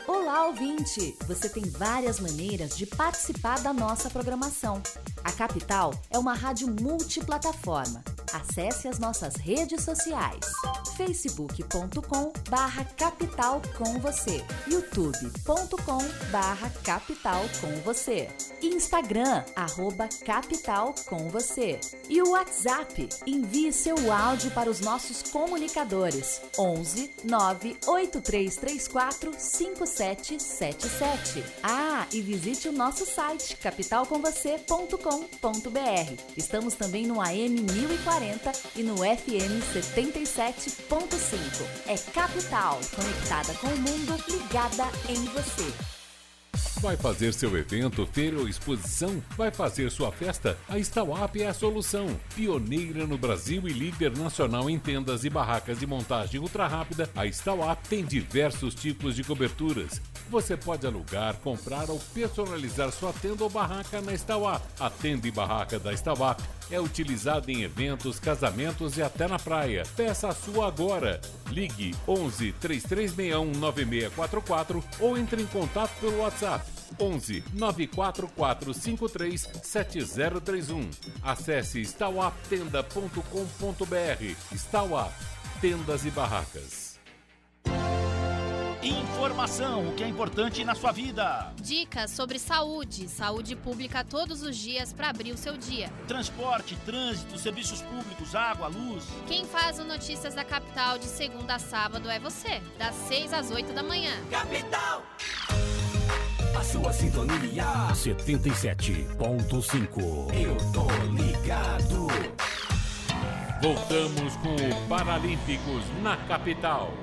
Olá, ouvinte! Você tem várias maneiras de participar da nossa programação. A Capital é uma rádio multiplataforma. Acesse as nossas redes sociais. facebook.com barra capital com você youtube.com barra capital com você Instagram, arroba capital com você e o WhatsApp. Envie seu áudio para os nossos comunicadores 11 98334 5777. Ah, e visite o nosso site capitalcomvocê.com.br. Estamos também no AM 1040 e no FM 77.5. É Capital, conectada com o mundo, ligada em você. Vai fazer seu evento, feira ou exposição? Vai fazer sua festa? A Stauap é a solução. Pioneira no Brasil e líder nacional em tendas e barracas de montagem ultra rápida, a Stauap tem diversos tipos de coberturas. Você pode alugar, comprar ou personalizar sua tenda ou barraca na Stauap. A tenda e barraca da Stauap é utilizada em eventos, casamentos e até na praia. Peça a sua agora. Ligue 11 3361 9644 ou entre em contato pelo WhatsApp 11 94453 7031. Acesse stauaptenda.com.br. Stauap Tendas e Barracas. Informação, o que é importante na sua vida. Dicas sobre saúde, saúde pública todos os dias para abrir o seu dia. Transporte, trânsito, serviços públicos, água, luz. Quem faz o Notícias da Capital de segunda a sábado é você, das 6 às 8 da manhã. Capital! A sua sintonia 77.5. Eu tô ligado. Voltamos com o Paralímpicos na capital.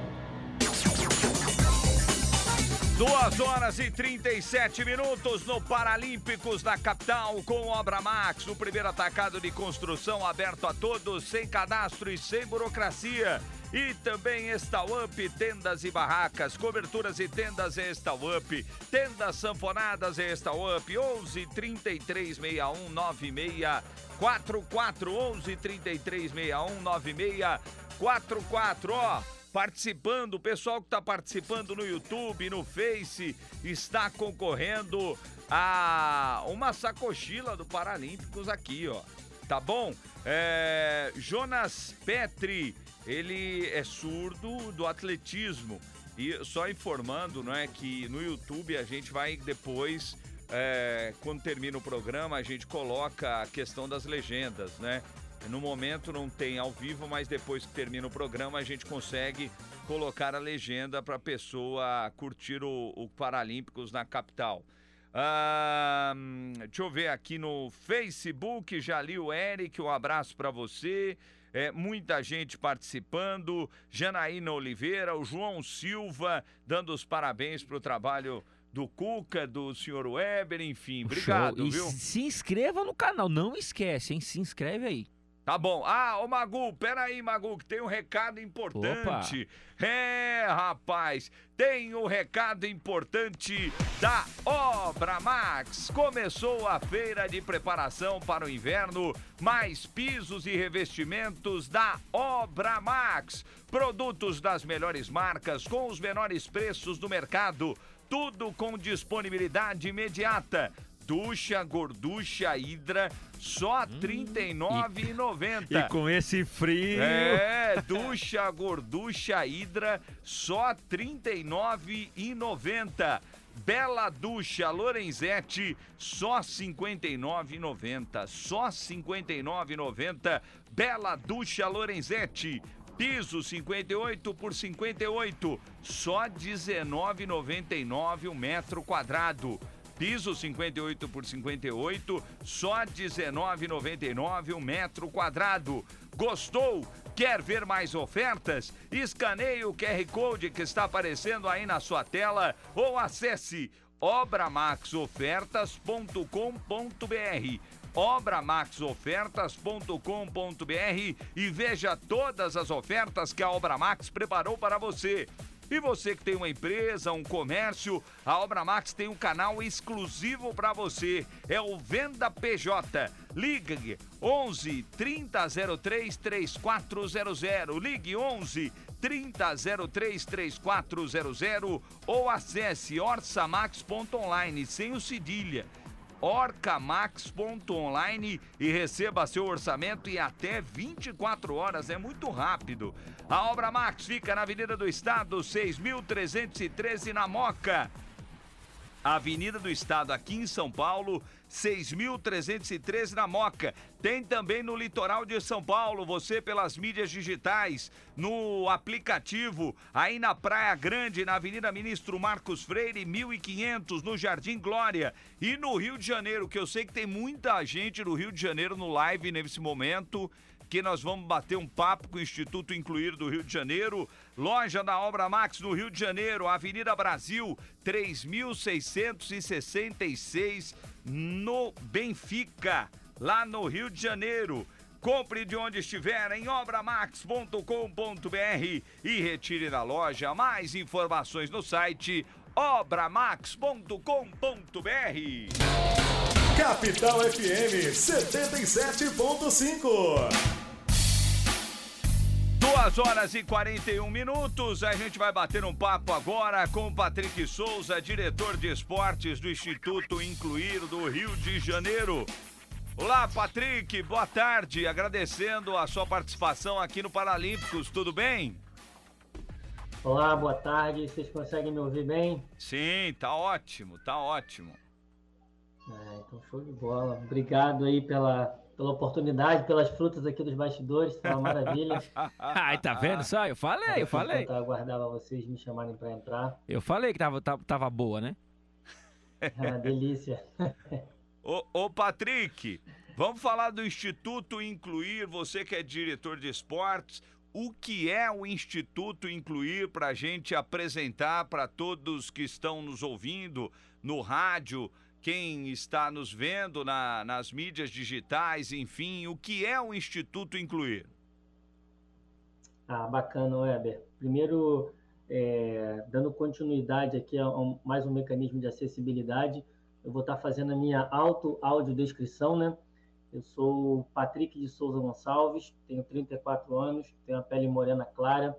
Duas horas e 37 minutos no Paralímpicos da capital com Obra Max, o primeiro atacado de construção aberto a todos, sem cadastro e sem burocracia. E também Estauamp, tendas e barracas, coberturas e tendas Estauamp, tendas sanfonadas Estauamp, 11 33 61 96 44 11 33 61 96 44, ó participando, o pessoal que está participando no YouTube, no Face, está concorrendo a uma sacochila do Paralímpicos aqui, ó. Tá bom? É, Jonas Petri, ele é surdo do atletismo. E só informando, não é, que no YouTube a gente vai depois, é, quando termina o programa, a gente coloca a questão das legendas, né? No momento não tem ao vivo, mas depois que termina o programa a gente consegue colocar a legenda para a pessoa curtir o, o Paralímpicos na capital. Ah, deixa eu ver aqui no Facebook, já li o Eric, um abraço para você. É, muita gente participando. Janaína Oliveira, o João Silva, dando os parabéns para o trabalho do Cuca, do senhor Weber, enfim. Obrigado, viu? se inscreva no canal, não esquece, hein? Se inscreve aí. Tá bom. Ah, ô Magu, peraí, Magu, que tem um recado importante. É, rapaz, tem um recado importante da Obra Max. Começou a feira de preparação para o inverno, mais pisos e revestimentos da Obra Max. Produtos das melhores marcas com os menores preços do mercado. Tudo com disponibilidade imediata. Ducha, gorducha, hidra, só R$ 39,90. E com esse frio. É, ducha, gorducha, hidra, só R$ 39,90. Bela Ducha Lorenzetti, só R$ 59,90. Só R$ 59,90. Bela Ducha Lorenzetti. Piso 58 por 58, só R$ 19,99 o metro quadrado. Piso 58 por 58, só R$ 19,99 o metro quadrado. Gostou? Quer ver mais ofertas? Escaneie o QR Code que está aparecendo aí na sua tela ou acesse obramaxofertas.com.br obramaxofertas.com.br e veja todas as ofertas que a Obra Max preparou para você. E você que tem uma empresa, um comércio, a Obra Max tem um canal exclusivo para você. É o Venda PJ. Ligue 11 3003 3400. Ligue 11 3003 3400 ou acesse orçamax.online sem o cedilha orcamax.online e receba seu orçamento em até 24 horas. É muito rápido. A Obra Max fica na Avenida do Estado, 6.313 na Moca. Avenida do Estado, aqui em São Paulo, 6.313 na Moca. Tem também no litoral de São Paulo, você pelas mídias digitais, no aplicativo, aí na Praia Grande, na Avenida Ministro Marcos Freire, 1500, no Jardim Glória. E no Rio de Janeiro, que eu sei que tem muita gente no Rio de Janeiro no live nesse momento que nós vamos bater um papo com o Instituto Incluir do Rio de Janeiro, loja da Obra Max no Rio de Janeiro, Avenida Brasil, 3666, no Benfica, lá no Rio de Janeiro. Compre de onde estiver em obramax.com.br e retire da loja mais informações no site obramax.com.br. Capital FM 77.5. Duas horas e 41 minutos. A gente vai bater um papo agora com o Patrick Souza, diretor de esportes do Instituto Incluir do Rio de Janeiro. Olá, Patrick, boa tarde. Agradecendo a sua participação aqui no Paralímpicos, tudo bem? Olá, boa tarde. Vocês conseguem me ouvir bem? Sim, tá ótimo, tá ótimo. É, então show de bola. Obrigado aí pela, pela oportunidade, pelas frutas aqui dos bastidores, foi uma maravilha. *laughs* Ai, tá vendo só? Eu falei, eu falei. Eu aguardava vocês me chamarem para entrar. Eu falei que tava, tava, tava boa, né? *laughs* Ah, delícia. *laughs* ô, ô, Patrick, vamos falar do Instituto Incluir, você que é diretor de esportes. O que é o Instituto Incluir para a gente apresentar para todos que estão nos ouvindo no rádio, quem está nos vendo na, nas mídias digitais, enfim, o que é o Instituto Incluir? Ah, bacana, Weber. Primeiro, é, dando continuidade aqui a um, mais um mecanismo de acessibilidade, eu vou estar fazendo a minha auto-audiodescrição, né? Eu sou Patrick de Souza Gonçalves, tenho 34 anos, tenho a pele morena clara,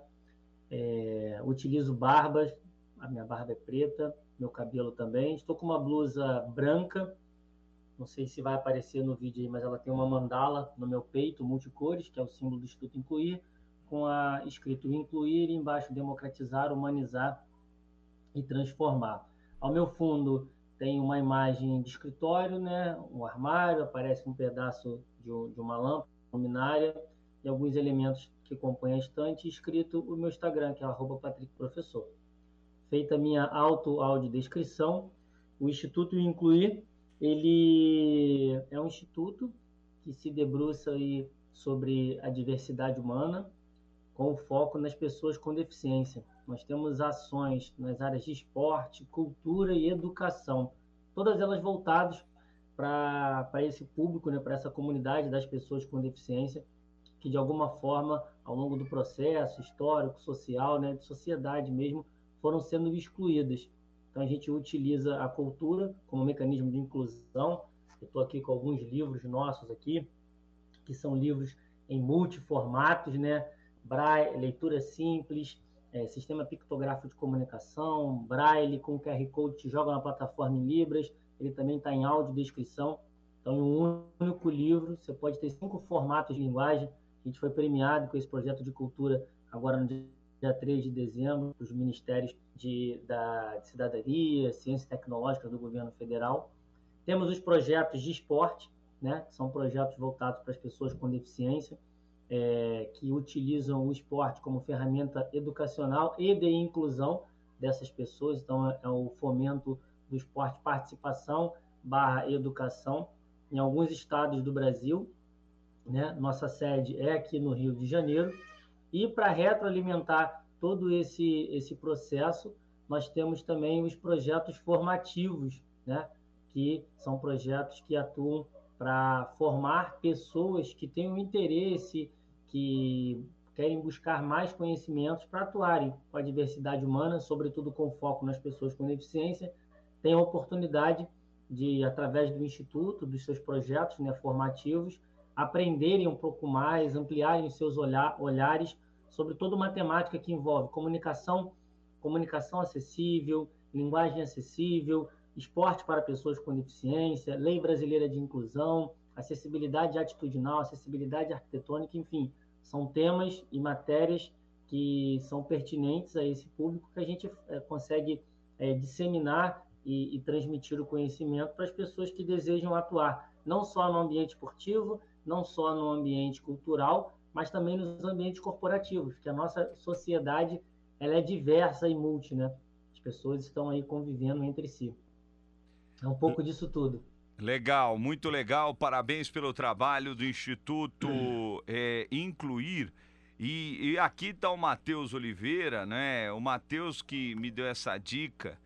é, utilizo barbas, a minha barba é preta, meu cabelo também. Estou com uma blusa branca, não sei se vai aparecer no vídeo aí, mas ela tem uma mandala no meu peito, multicores, que é o símbolo do Instituto Incluir, com a escrito Incluir e embaixo Democratizar, Humanizar e Transformar. Ao meu fundo tem uma imagem de escritório, né? um armário, aparece um pedaço de, de uma lâmpada luminária e alguns elementos que compõem a estante, escrito o meu Instagram, que é arroba Patrick Professor feita a minha auto-audiodescrição, o Instituto Incluir, ele é um instituto que se debruça aí sobre a diversidade humana, com foco nas pessoas com deficiência. Nós temos ações nas áreas de esporte, cultura e educação, todas elas voltadas para esse público, né, para essa comunidade das pessoas com deficiência, que de alguma forma, ao longo do processo histórico, social, né, de sociedade mesmo, foram sendo excluídas. Então a gente utiliza a cultura como mecanismo de inclusão. Eu estou aqui com alguns livros nossos aqui, que são livros em multiformatos, né? Braille, leitura simples, é, sistema pictográfico de comunicação, Braille com QR Code te joga na plataforma em Libras, ele também está em áudio descrição. Então, em um único livro, você pode ter cinco formatos de linguagem. A gente foi premiado com esse projeto de cultura agora no dia dia 3 de dezembro, os ministérios de, da, de cidadania, ciência tecnológica do governo federal. Temos os projetos de esporte, né, que são projetos voltados para as pessoas com deficiência, é, que utilizam o esporte como ferramenta educacional e de inclusão dessas pessoas. Então, é, é o fomento do esporte participação barra educação em alguns estados do Brasil. Né? Nossa sede é aqui no Rio de Janeiro. E para retroalimentar todo esse, esse processo, nós temos também os projetos formativos, né? que são projetos que atuam para formar pessoas que têm um interesse, que querem buscar mais conhecimentos para atuarem com a diversidade humana, sobretudo com foco nas pessoas com deficiência, têm a oportunidade de, através do Instituto, dos seus projetos né, formativos, aprenderem um pouco mais, ampliarem os seus olhar, olhares sobre toda uma temática que envolve comunicação, comunicação acessível, linguagem acessível, esporte para pessoas com deficiência, lei brasileira de inclusão, acessibilidade atitudinal, acessibilidade arquitetônica, enfim, são temas e matérias que são pertinentes a esse público que a gente é, consegue é, disseminar e, e, transmitir o conhecimento para as pessoas que desejam atuar, não só no ambiente esportivo, não só no ambiente cultural, mas também nos ambientes corporativos, que a nossa sociedade ela é diversa e multi, né? As pessoas estão aí convivendo entre si. É um pouco disso tudo. Legal, muito legal. Parabéns pelo trabalho do Instituto *clears throat* é, Incluir. E, e aqui está o Matheus Oliveira, né? O Matheus que me deu essa dica.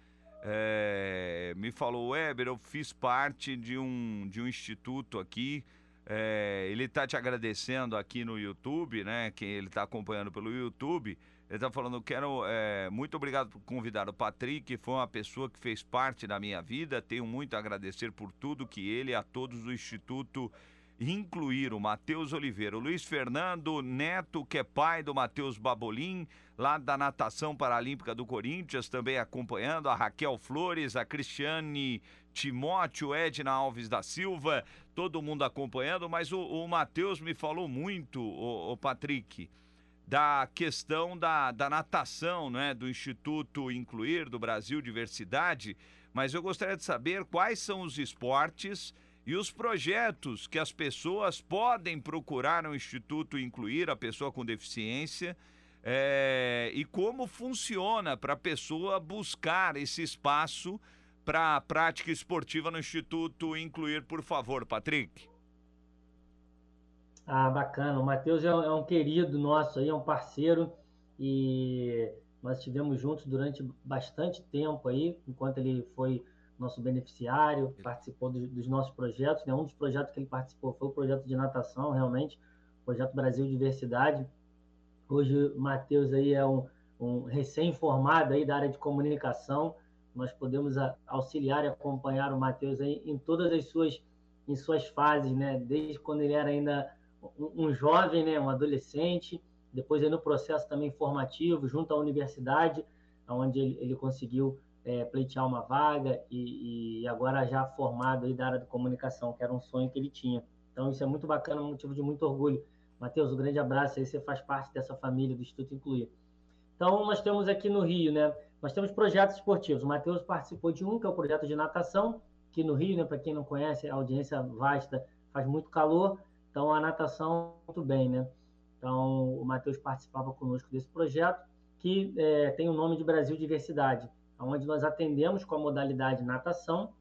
É, me falou, Weber, eu fiz parte de um, de um instituto aqui. É, ele está te agradecendo aqui no YouTube, né? Quem ele está acompanhando pelo YouTube. Ele está falando, quero. É, muito obrigado por convidar o Patrick, foi uma pessoa que fez parte da minha vida. Tenho muito a agradecer por tudo que ele e a todos do Instituto incluíram. Matheus Oliveira, o Luiz Fernando Neto, que é pai do Matheus Babolim, lá da Natação Paralímpica do Corinthians, também acompanhando. A Raquel Flores, a Cristiane Timóteo, Edna Alves da Silva, todo mundo acompanhando. Mas o, o Matheus me falou muito, o, o Patrick da questão da, da natação, né, do Instituto Incluir, do Brasil Diversidade, mas eu gostaria de saber quais são os esportes e os projetos que as pessoas podem procurar no Instituto Incluir, a pessoa com deficiência, é, e como funciona para a pessoa buscar esse espaço para a prática esportiva no Instituto Incluir, por favor, Patrick. Ah, bacana. O Matheus é, é, um querido nosso aí, é um parceiro e nós estivemos juntos durante bastante tempo aí, enquanto ele foi nosso beneficiário, participou do, dos nossos projetos. Né? Um dos projetos que ele participou foi o projeto de natação, realmente, o projeto Brasil Diversidade. Hoje o Matheus aí é um, um recém-formado aí da área de comunicação. Nós podemos auxiliar e acompanhar o Matheus em todas as suas em suas fases, né? Desde quando ele era ainda um, jovem, né, um adolescente, depois aí no processo também formativo, junto à universidade, onde ele, ele conseguiu é, pleitear uma vaga e, e, agora já formado aí da área de comunicação, que era um sonho que ele tinha. Então isso é muito bacana, um motivo de muito orgulho. Matheus, um grande abraço aí, você faz parte dessa família do Instituto Incluir. Então nós temos aqui no Rio, né, nós temos projetos esportivos. O Matheus participou de um, que é o projeto de natação, aqui no Rio, né, para quem não conhece, a audiência vasta, faz muito calor, então, a natação, muito bem, né? Então, o Matheus participava conosco desse projeto, que é, tem o nome de Brasil Diversidade, onde nós atendemos com a modalidade natação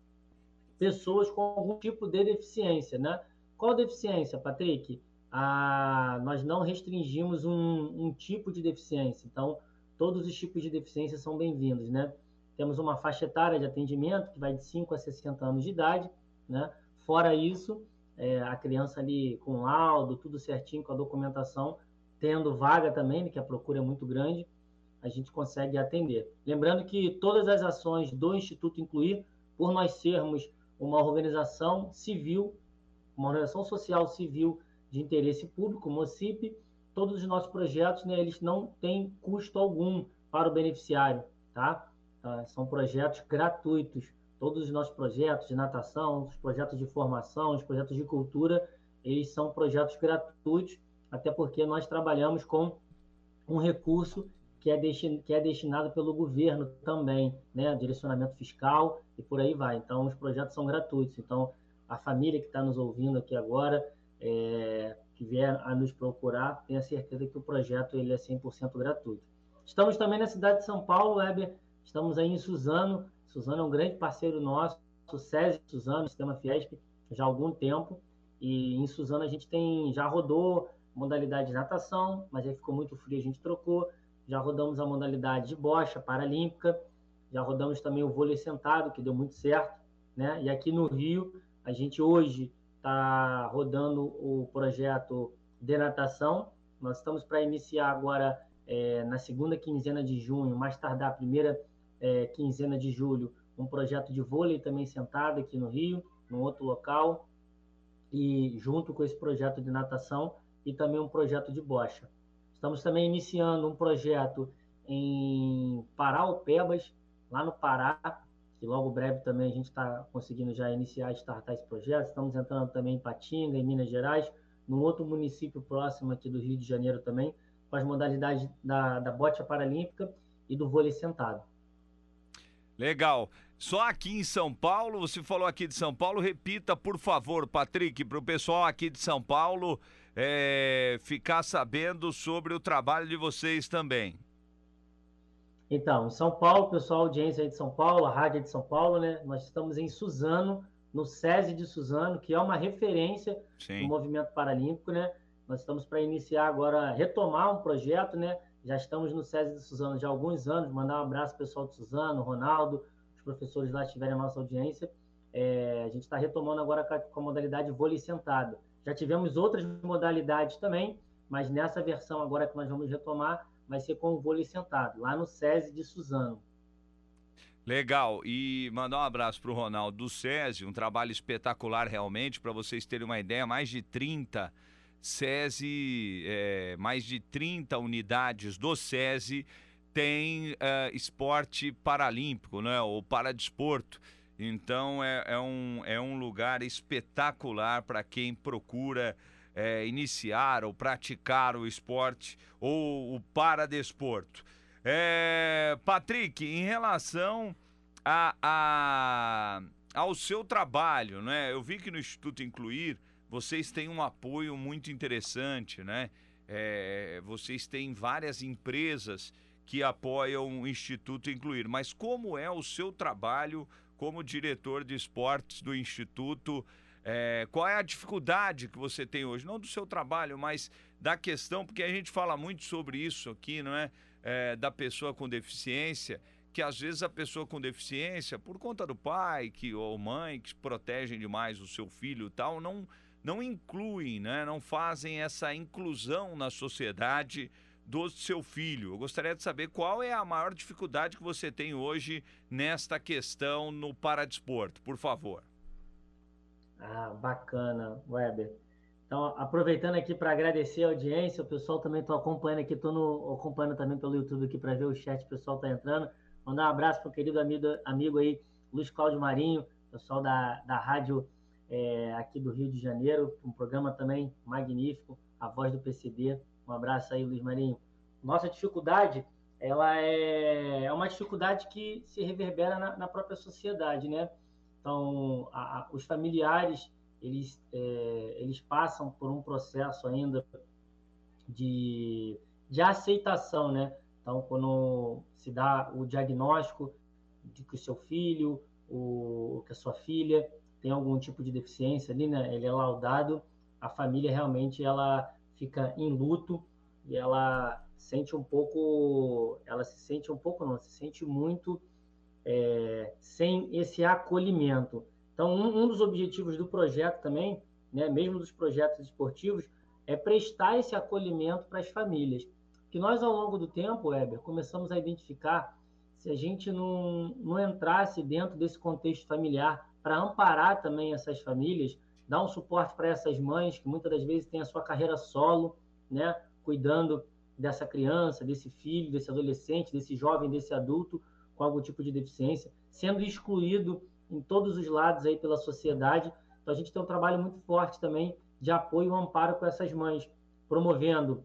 pessoas com algum tipo de deficiência, né? Qual deficiência, Patrick? Ah, nós não restringimos um, um tipo de deficiência, então todos os tipos de deficiência são bem-vindos, né? Temos uma faixa etária de atendimento que vai de 5 a 60 anos de idade, né? Fora isso, é, a criança ali com laudo, tudo certinho, com a documentação, tendo vaga também, né, que a procura é muito grande, a gente consegue atender. Lembrando que todas as ações do Instituto Incluir, por nós sermos uma organização civil, uma organização social civil de interesse público, MOCIP, todos os nossos projetos, né, eles não têm custo algum para o beneficiário, tá? Ah, são projetos gratuitos. Todos os nossos projetos de natação, os projetos de formação, os projetos de cultura, eles são projetos gratuitos, até porque nós trabalhamos com um recurso que é, destin, que é destinado pelo governo também, né? Direcionamento fiscal e por aí vai. Então, os projetos são gratuitos. Então, a família que está nos ouvindo aqui agora, é, que vier a nos procurar, tenha certeza que o projeto ele é 100% gratuito. Estamos também na cidade de São Paulo, Weber. Estamos aí em Suzano. Suzano é um grande parceiro nosso, SESI Suzano, Sistema Fiesp, já há algum tempo. E em Suzano a gente tem já rodou modalidade de natação, mas aí ficou muito frio, a gente trocou. Já rodamos a modalidade de bocha paralímpica, já rodamos também o vôlei sentado, que deu muito certo, né? E aqui no Rio, a gente hoje está rodando o projeto de natação. Nós estamos para iniciar agora é, na segunda quinzena de junho, mais tardar a primeira é, quinzena de julho, um projeto de vôlei também sentado aqui no Rio, num outro local, e junto com esse projeto de natação e também um projeto de bocha. Estamos também iniciando um projeto em Paraupebas, lá no Pará, que logo breve também a gente está conseguindo já iniciar, startar esse projeto. Estamos entrando também em Patinga, em Minas Gerais, num outro município próximo aqui do Rio de Janeiro também, com as modalidades da, da bote paralímpica e do vôlei sentado. Legal. Só aqui em São Paulo, você falou aqui de São Paulo, repita, por favor, Patrick, para o pessoal aqui de São Paulo é, ficar sabendo sobre o trabalho de vocês também. Então, em São Paulo, pessoal, audiência aí de São Paulo, a rádio de São Paulo, né? Nós estamos em Suzano, no SESI de Suzano, que é uma referência Sim. do movimento paralímpico, né? Nós estamos para iniciar agora, retomar um projeto, né? Já estamos no SESI de Suzano já há alguns anos. Mandar um abraço pessoal de Suzano, Ronaldo, os professores lá estiverem a nossa audiência. É, a gente está retomando agora com a modalidade vôlei sentado. Já tivemos outras modalidades também, mas nessa versão agora que nós vamos retomar, vai ser com o vôlei sentado, lá no SESI de Suzano. Legal. E mandar um abraço para o Ronaldo do SESI, um trabalho espetacular realmente, para vocês terem uma ideia, mais de 30 SESI, é, mais de 30 unidades do SESI tem é, esporte paralímpico, né, ou paradesporto. Então é, é, um, é um lugar espetacular para quem procura é, iniciar ou praticar o esporte ou o paradesporto. É, Patrick, em relação a, a, ao seu trabalho, né? Eu vi que no Instituto Incluir vocês têm um apoio muito interessante, né? É, vocês têm várias empresas que apoiam o Instituto Incluir. Mas como é o seu trabalho como diretor de esportes do Instituto? É, qual é a dificuldade que você tem hoje? Não do seu trabalho, mas da questão, porque a gente fala muito sobre isso aqui, não é? é da pessoa com deficiência que às vezes a pessoa com deficiência, por conta do pai que, ou mãe que protegem demais o seu filho e tal, não, não incluem, né? não fazem essa inclusão na sociedade do seu filho. Eu gostaria de saber qual é a maior dificuldade que você tem hoje nesta questão no paradesporto, por favor. Ah, bacana, Weber. Então, aproveitando aqui para agradecer a audiência, o pessoal também está acompanhando aqui, estou acompanhando também pelo YouTube aqui para ver o chat, o pessoal está entrando. Mandar um abraço para o querido amigo, amigo aí, Luiz Cláudio Marinho, pessoal da, da rádio é, aqui do Rio de Janeiro, um programa também magnífico, a voz do PCD. Um abraço aí, Luiz Marinho. Nossa dificuldade, ela é, é uma dificuldade que se reverbera na, na própria sociedade, né? Então, a, a, os familiares, eles, é, eles passam por um processo ainda de, de aceitação, né? Então, quando se dá o diagnóstico de que o seu filho, o, que a sua filha tem algum tipo de deficiência ali, né? Ele é laudado, a família realmente ela fica em luto e ela sente um pouco, ela se sente um pouco, não, se sente muito é, sem esse acolhimento. Então, um, um, dos objetivos do projeto também, né, mesmo dos projetos esportivos, é prestar esse acolhimento para as famílias. Que nós, ao longo do tempo, Weber, começamos a identificar se a gente não, não entrasse dentro desse contexto familiar para amparar também essas famílias, dar um suporte para essas mães que muitas das vezes têm a sua carreira solo, né, cuidando dessa criança, desse filho, desse adolescente, desse jovem, desse adulto com algum tipo de deficiência, sendo excluído em todos os lados aí pela sociedade. Então a gente tem um trabalho muito forte também de apoio e amparo com essas mães, promovendo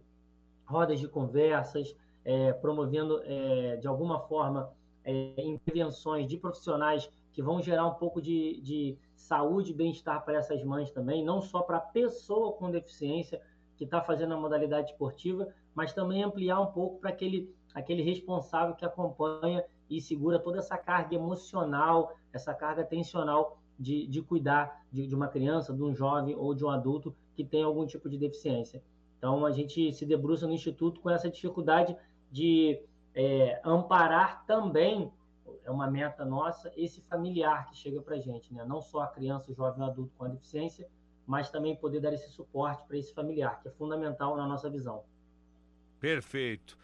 rodas de conversas, é, promovendo é, de alguma forma é, intervenções de profissionais que vão gerar um pouco de, de saúde e bem-estar para essas mães também, não só para a pessoa com deficiência que está fazendo a modalidade esportiva, mas também ampliar um pouco para aquele, aquele responsável que acompanha e segura toda essa carga emocional, essa carga tensional de, de cuidar de, de uma criança, de um jovem ou de um adulto que tem algum tipo de deficiência. Então, a gente se debruça no Instituto com essa dificuldade de é, amparar também, é uma meta nossa, esse familiar que chega para a gente, né? não só a criança, o jovem, o adulto com a deficiência, mas também poder dar esse suporte para esse familiar, que é fundamental na nossa visão. Perfeito.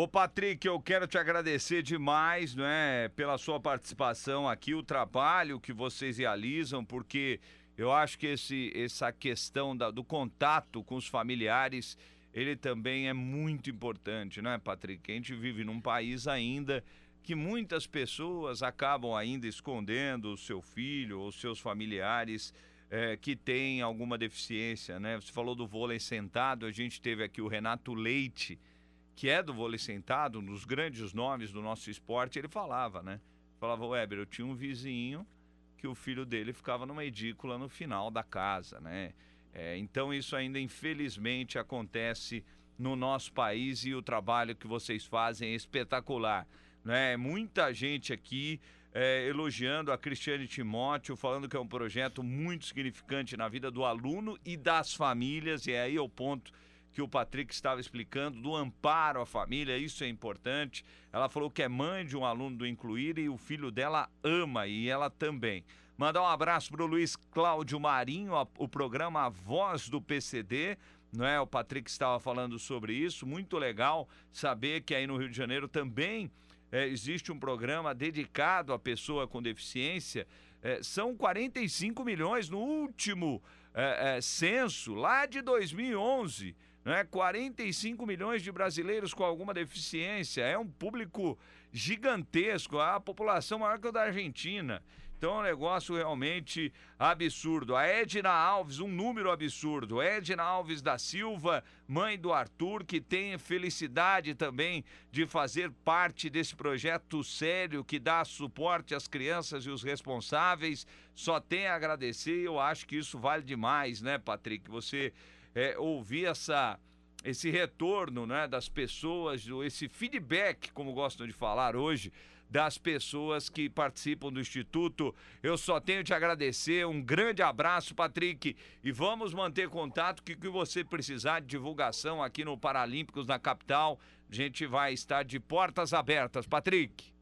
Ô Patrick, eu quero te agradecer demais, né, pela sua participação aqui, o trabalho que vocês realizam, porque eu acho que esse, essa questão da, do contato com os familiares, ele também é muito importante, né, Patrick? A gente vive num país ainda que muitas pessoas acabam ainda escondendo o seu filho ou seus familiares é, que têm alguma deficiência, né? Você falou do vôlei sentado, a gente teve aqui o Renato Leite, que é do vôlei sentado, um dos grandes nomes do nosso esporte, ele falava, né? Falava, Weber, eu tinha um vizinho que o filho dele ficava numa edícula no final da casa, né? É, então isso ainda infelizmente acontece no nosso país e o trabalho que vocês fazem é espetacular, né? Muita gente aqui é, elogiando a Cristiane Timóteo, falando que é um projeto muito significante na vida do aluno e das famílias, e é aí o ponto que o Patrick estava explicando, do amparo à família, isso é importante. Ela falou que é mãe de um aluno do Incluir e o filho dela ama e ela também. Mandar um abraço para o Luiz Cláudio Marinho, o programa A Voz do PCD. Não é? O Patrick estava falando sobre isso. Muito legal saber que aí no Rio de Janeiro também é, existe um programa dedicado à pessoa com deficiência. É, são 45 milhões no último é, censo, lá de 2011 é 45 milhões de brasileiros com alguma deficiência, é um público gigantesco, a população maior que o da Argentina. Então é um negócio realmente absurdo. A Edna Alves, um número absurdo. Edna Alves da Silva, mãe do Arthur, que tem felicidade também de fazer parte desse projeto sério que dá suporte às crianças e os responsáveis. Só tem a agradecer eu acho que isso vale demais, né, Patrick? Você é, ouvir essa, esse retorno né, das pessoas, esse feedback, como gostam de falar hoje, das pessoas que participam do Instituto. Eu só tenho te agradecer. Um grande abraço, Patrick. E vamos manter contato. Que que você precisar de divulgação aqui no Paralímpicos na capital, a gente vai estar de portas abertas. Patrick.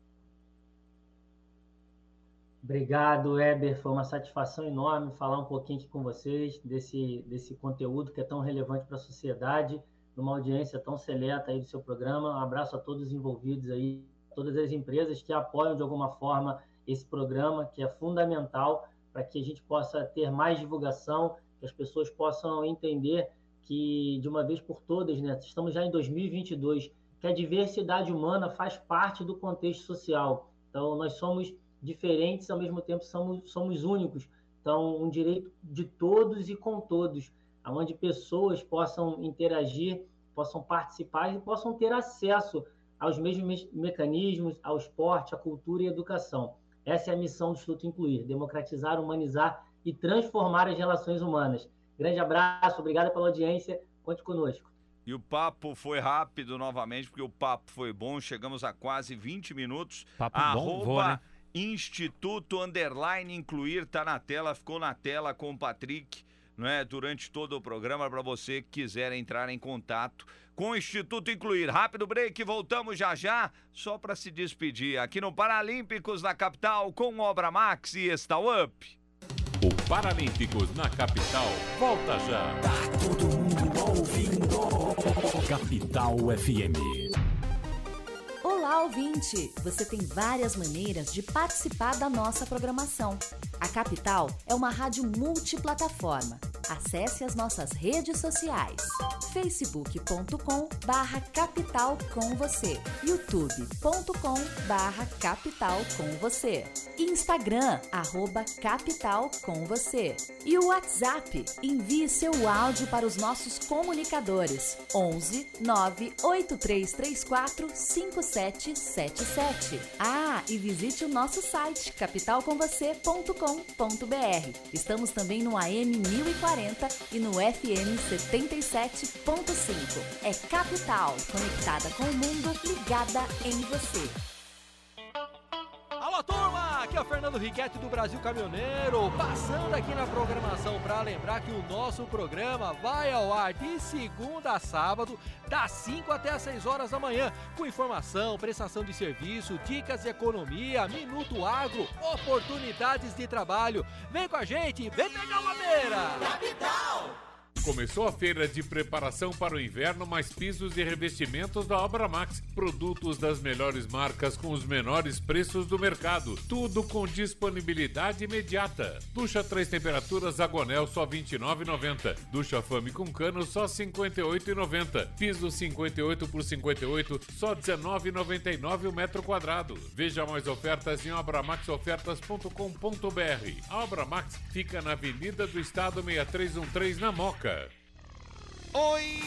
Obrigado, Eber. Foi uma satisfação enorme falar um pouquinho aqui com vocês desse, desse conteúdo que é tão relevante para a sociedade, numa audiência tão seleta aí do seu programa. Um abraço a todos os envolvidos aí, todas as empresas que apoiam de alguma forma esse programa, que é fundamental para que a gente possa ter mais divulgação, que as pessoas possam entender que, de uma vez por todas, né, estamos já em 2022, que a diversidade humana faz parte do contexto social. Então, nós somos diferentes, ao mesmo tempo somos, somos únicos. Então, um direito de todos e com todos, onde pessoas possam interagir, possam participar e possam ter acesso aos mesmos mecanismos, ao esporte, à cultura e à educação. Essa é a missão do Instituto Incluir: democratizar, humanizar e transformar as relações humanas. Grande abraço, obrigado pela audiência, conte conosco. E o papo foi rápido novamente, porque o papo foi bom. Chegamos a quase 20 minutos. Papo bom, vou, né? Instituto Underline Incluir tá na tela, ficou na tela com o Patrick, não é? Durante todo o programa para você que quiser entrar em contato com o Instituto Incluir. Rápido break, voltamos já já, só para se despedir aqui no Paralímpicos na capital com Obra Max e Estal Up. O Paralímpicos na capital volta já. Tá todo mundo ouvindo. Capital FM. Olá, ouvinte! Você tem várias maneiras de participar da nossa programação. A Capital é uma rádio multiplataforma Acesse as nossas redes sociais: facebook.com barra capital com você, youtube.com barra capital com você, Instagram arroba capital com você e o WhatsApp. Envie seu áudio para os nossos comunicadores 11 98334 5777. Ah, e visite o nosso site capitalcomvocê.com.br. Estamos também no AM 1040 e no FM 77.5. É Capital, conectada com o mundo, ligada em você. Aqui é o Fernando Riquetti do Brasil Caminhoneiro, passando aqui na programação para lembrar que o nosso programa vai ao ar de segunda a sábado, das 5 até as 6 horas da manhã, com informação, prestação de serviço, dicas de economia, minuto agro, oportunidades de trabalho. Vem com a gente, vem pegar uma beira! Capital! Começou a feira de preparação para o inverno, mais pisos e revestimentos da Obra Max. Produtos das melhores marcas com os menores preços do mercado. Tudo com disponibilidade imediata. Ducha três temperaturas Agonel só R$ 29,90. Ducha Fame com cano só R$ 58,90. Piso 58 por 58 só R$ 19,99 o metro quadrado. Veja mais ofertas em obramaxofertas.com.br. A Obra Max fica na Avenida do Estado 6313 na Moca. Oi,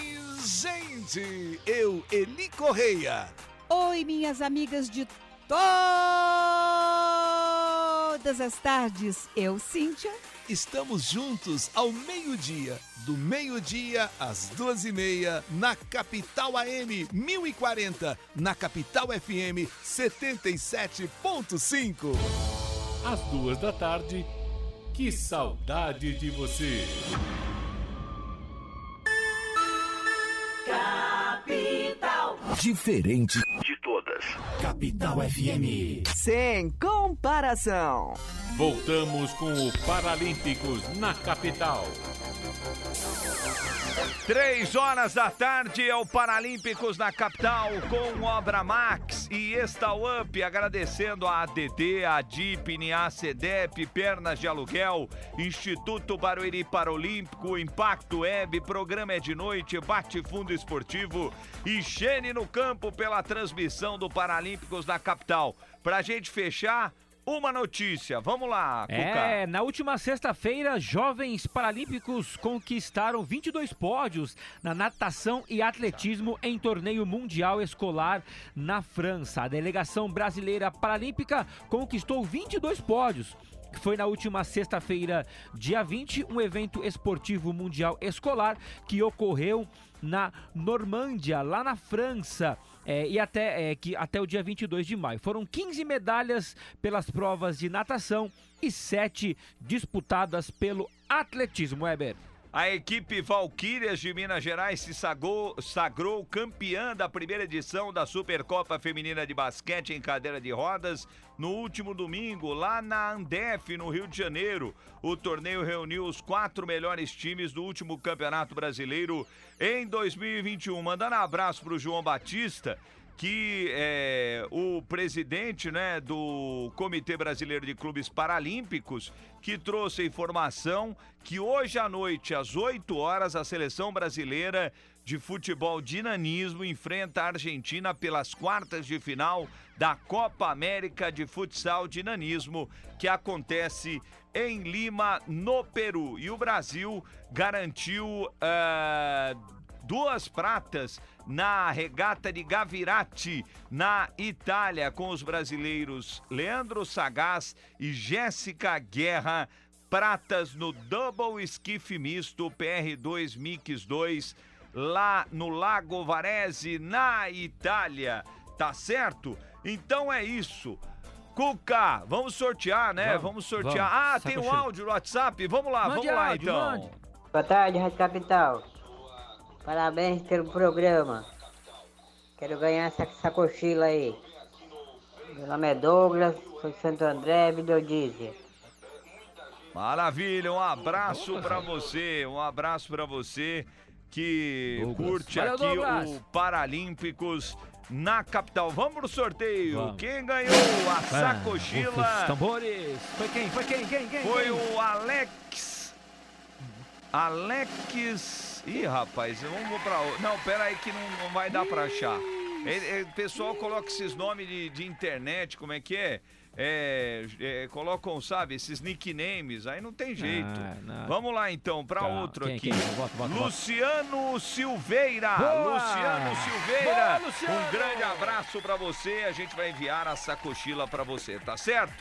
gente! Eu, Eli Correia. Oi, minhas amigas de todas as tardes. Eu, Cíntia. Estamos juntos ao meio-dia, do meio-dia às duas e meia, na Capital AM 1040, na Capital FM 77.5. Às duas da tarde, que saudade de você! Capital. Diferente de todas. Capital FM. Sem comparação. Voltamos com o Paralímpicos na capital. Três horas da tarde é o Paralímpicos na capital com Obra Max e Up, agradecendo a ADD, a DIP, a CEDEP, Pernas de Aluguel, Instituto Barueri Paralímpico, Impacto Web, Programa é de Noite, Bate Fundo Esportivo e Gene no Campo pela transmissão do Paralímpicos na capital. Pra gente fechar, uma notícia. Vamos lá, Cuca. É, na última sexta-feira, jovens paralímpicos conquistaram 22 pódios na natação e atletismo em torneio mundial escolar na França. A delegação brasileira paralímpica conquistou 22 pódios que foi na última sexta-feira, dia 20, um evento esportivo mundial escolar que ocorreu na Normândia, lá na França. É, e até, é, que, até o dia 22 de maio. Foram 15 medalhas pelas provas de natação e 7 disputadas pelo atletismo, Weber. A equipe Valquírias de Minas Gerais se sagrou, sagrou campeã da primeira edição da Supercopa Feminina de Basquete em cadeira de rodas no último domingo, lá na Andef, no Rio de Janeiro. O torneio reuniu os quatro melhores times do último Campeonato Brasileiro em 2021. Mandando um abraço para o João Batista que é o presidente né, do Comitê Brasileiro de Clubes Paralímpicos, que trouxe a informação que hoje à noite, às 8 horas, a seleção brasileira de futebol dinanismo enfrenta a Argentina pelas quartas de final da Copa América de Futsal Dinanismo, que acontece em Lima, no Peru. E o Brasil garantiu uh, duas pratas na regata de Gavirati, na Itália, com os brasileiros Leandro Sagaz e Jéssica Guerra. Pratas no Double Skiff Misto PR2 Mix 2, lá no Lago Varese, na Itália. Tá certo? Então é isso. Cuca, vamos sortear, né? Vamos, vamos sortear. Vamos. Ah, tem um áudio no WhatsApp? Vamos lá, mande vamos lá áudio, então. Mande. Boa tarde, Rádio Capital. Parabéns pelo programa. Quero ganhar essa, essa cochila aí. Meu nome é Douglas, sou de Santo André, Videodízia. Maravilha, um abraço para você, um abraço para você que Douglas. curte Valeu, aqui Douglas. o Paralímpicos na capital. Vamos pro sorteio. Vamos. Quem ganhou a sacochila? tambores. Foi quem? Foi quem? Quem? quem? Foi quem? o Alex Alex. Ih, rapaz, vamos pra. Não, pera aí que não, não vai dar pra achar. O pessoal coloca esses nomes de, de internet, como é que é? É, é, colocam, sabe, esses nicknames, aí não tem jeito. não. Vamos lá então, para Tá, outro quem, aqui. quem? Bota, bota, bota. Luciano Silveira. Boa! Luciano Silveira. Boa, Luciano! Um grande abraço para você. A gente vai enviar a sacochila para você, tá certo?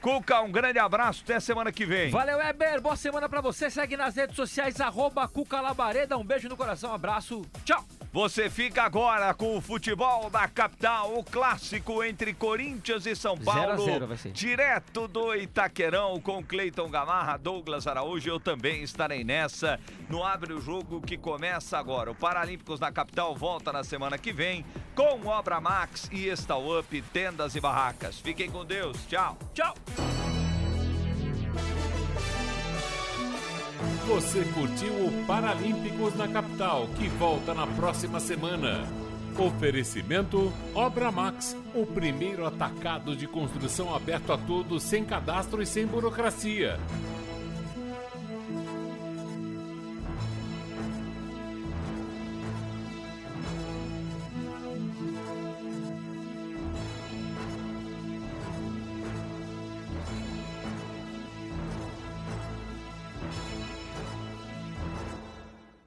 Cuca, um grande abraço. Até semana que vem. Valeu, Eber. Boa semana pra você. Segue nas redes sociais, arroba Cuca Labareda. Um beijo no coração, um abraço. Tchau. Você fica agora com o futebol da capital, o clássico entre Corinthians e São Paulo. zero vai ser. Direto do Itaquerão com Cleiton Gamarra, Douglas Araújo. Eu também estarei nessa no Abre o Jogo que começa agora. O Paralímpicos da capital volta na semana que vem com Obra Max e Estal Up, tendas e barracas. Fiquem com Deus. Tchau. Tchau. Você curtiu o Paralímpicos na capital, que volta na próxima semana. Oferecimento Obra Max, o primeiro atacado de construção aberto a todos sem cadastro e sem burocracia.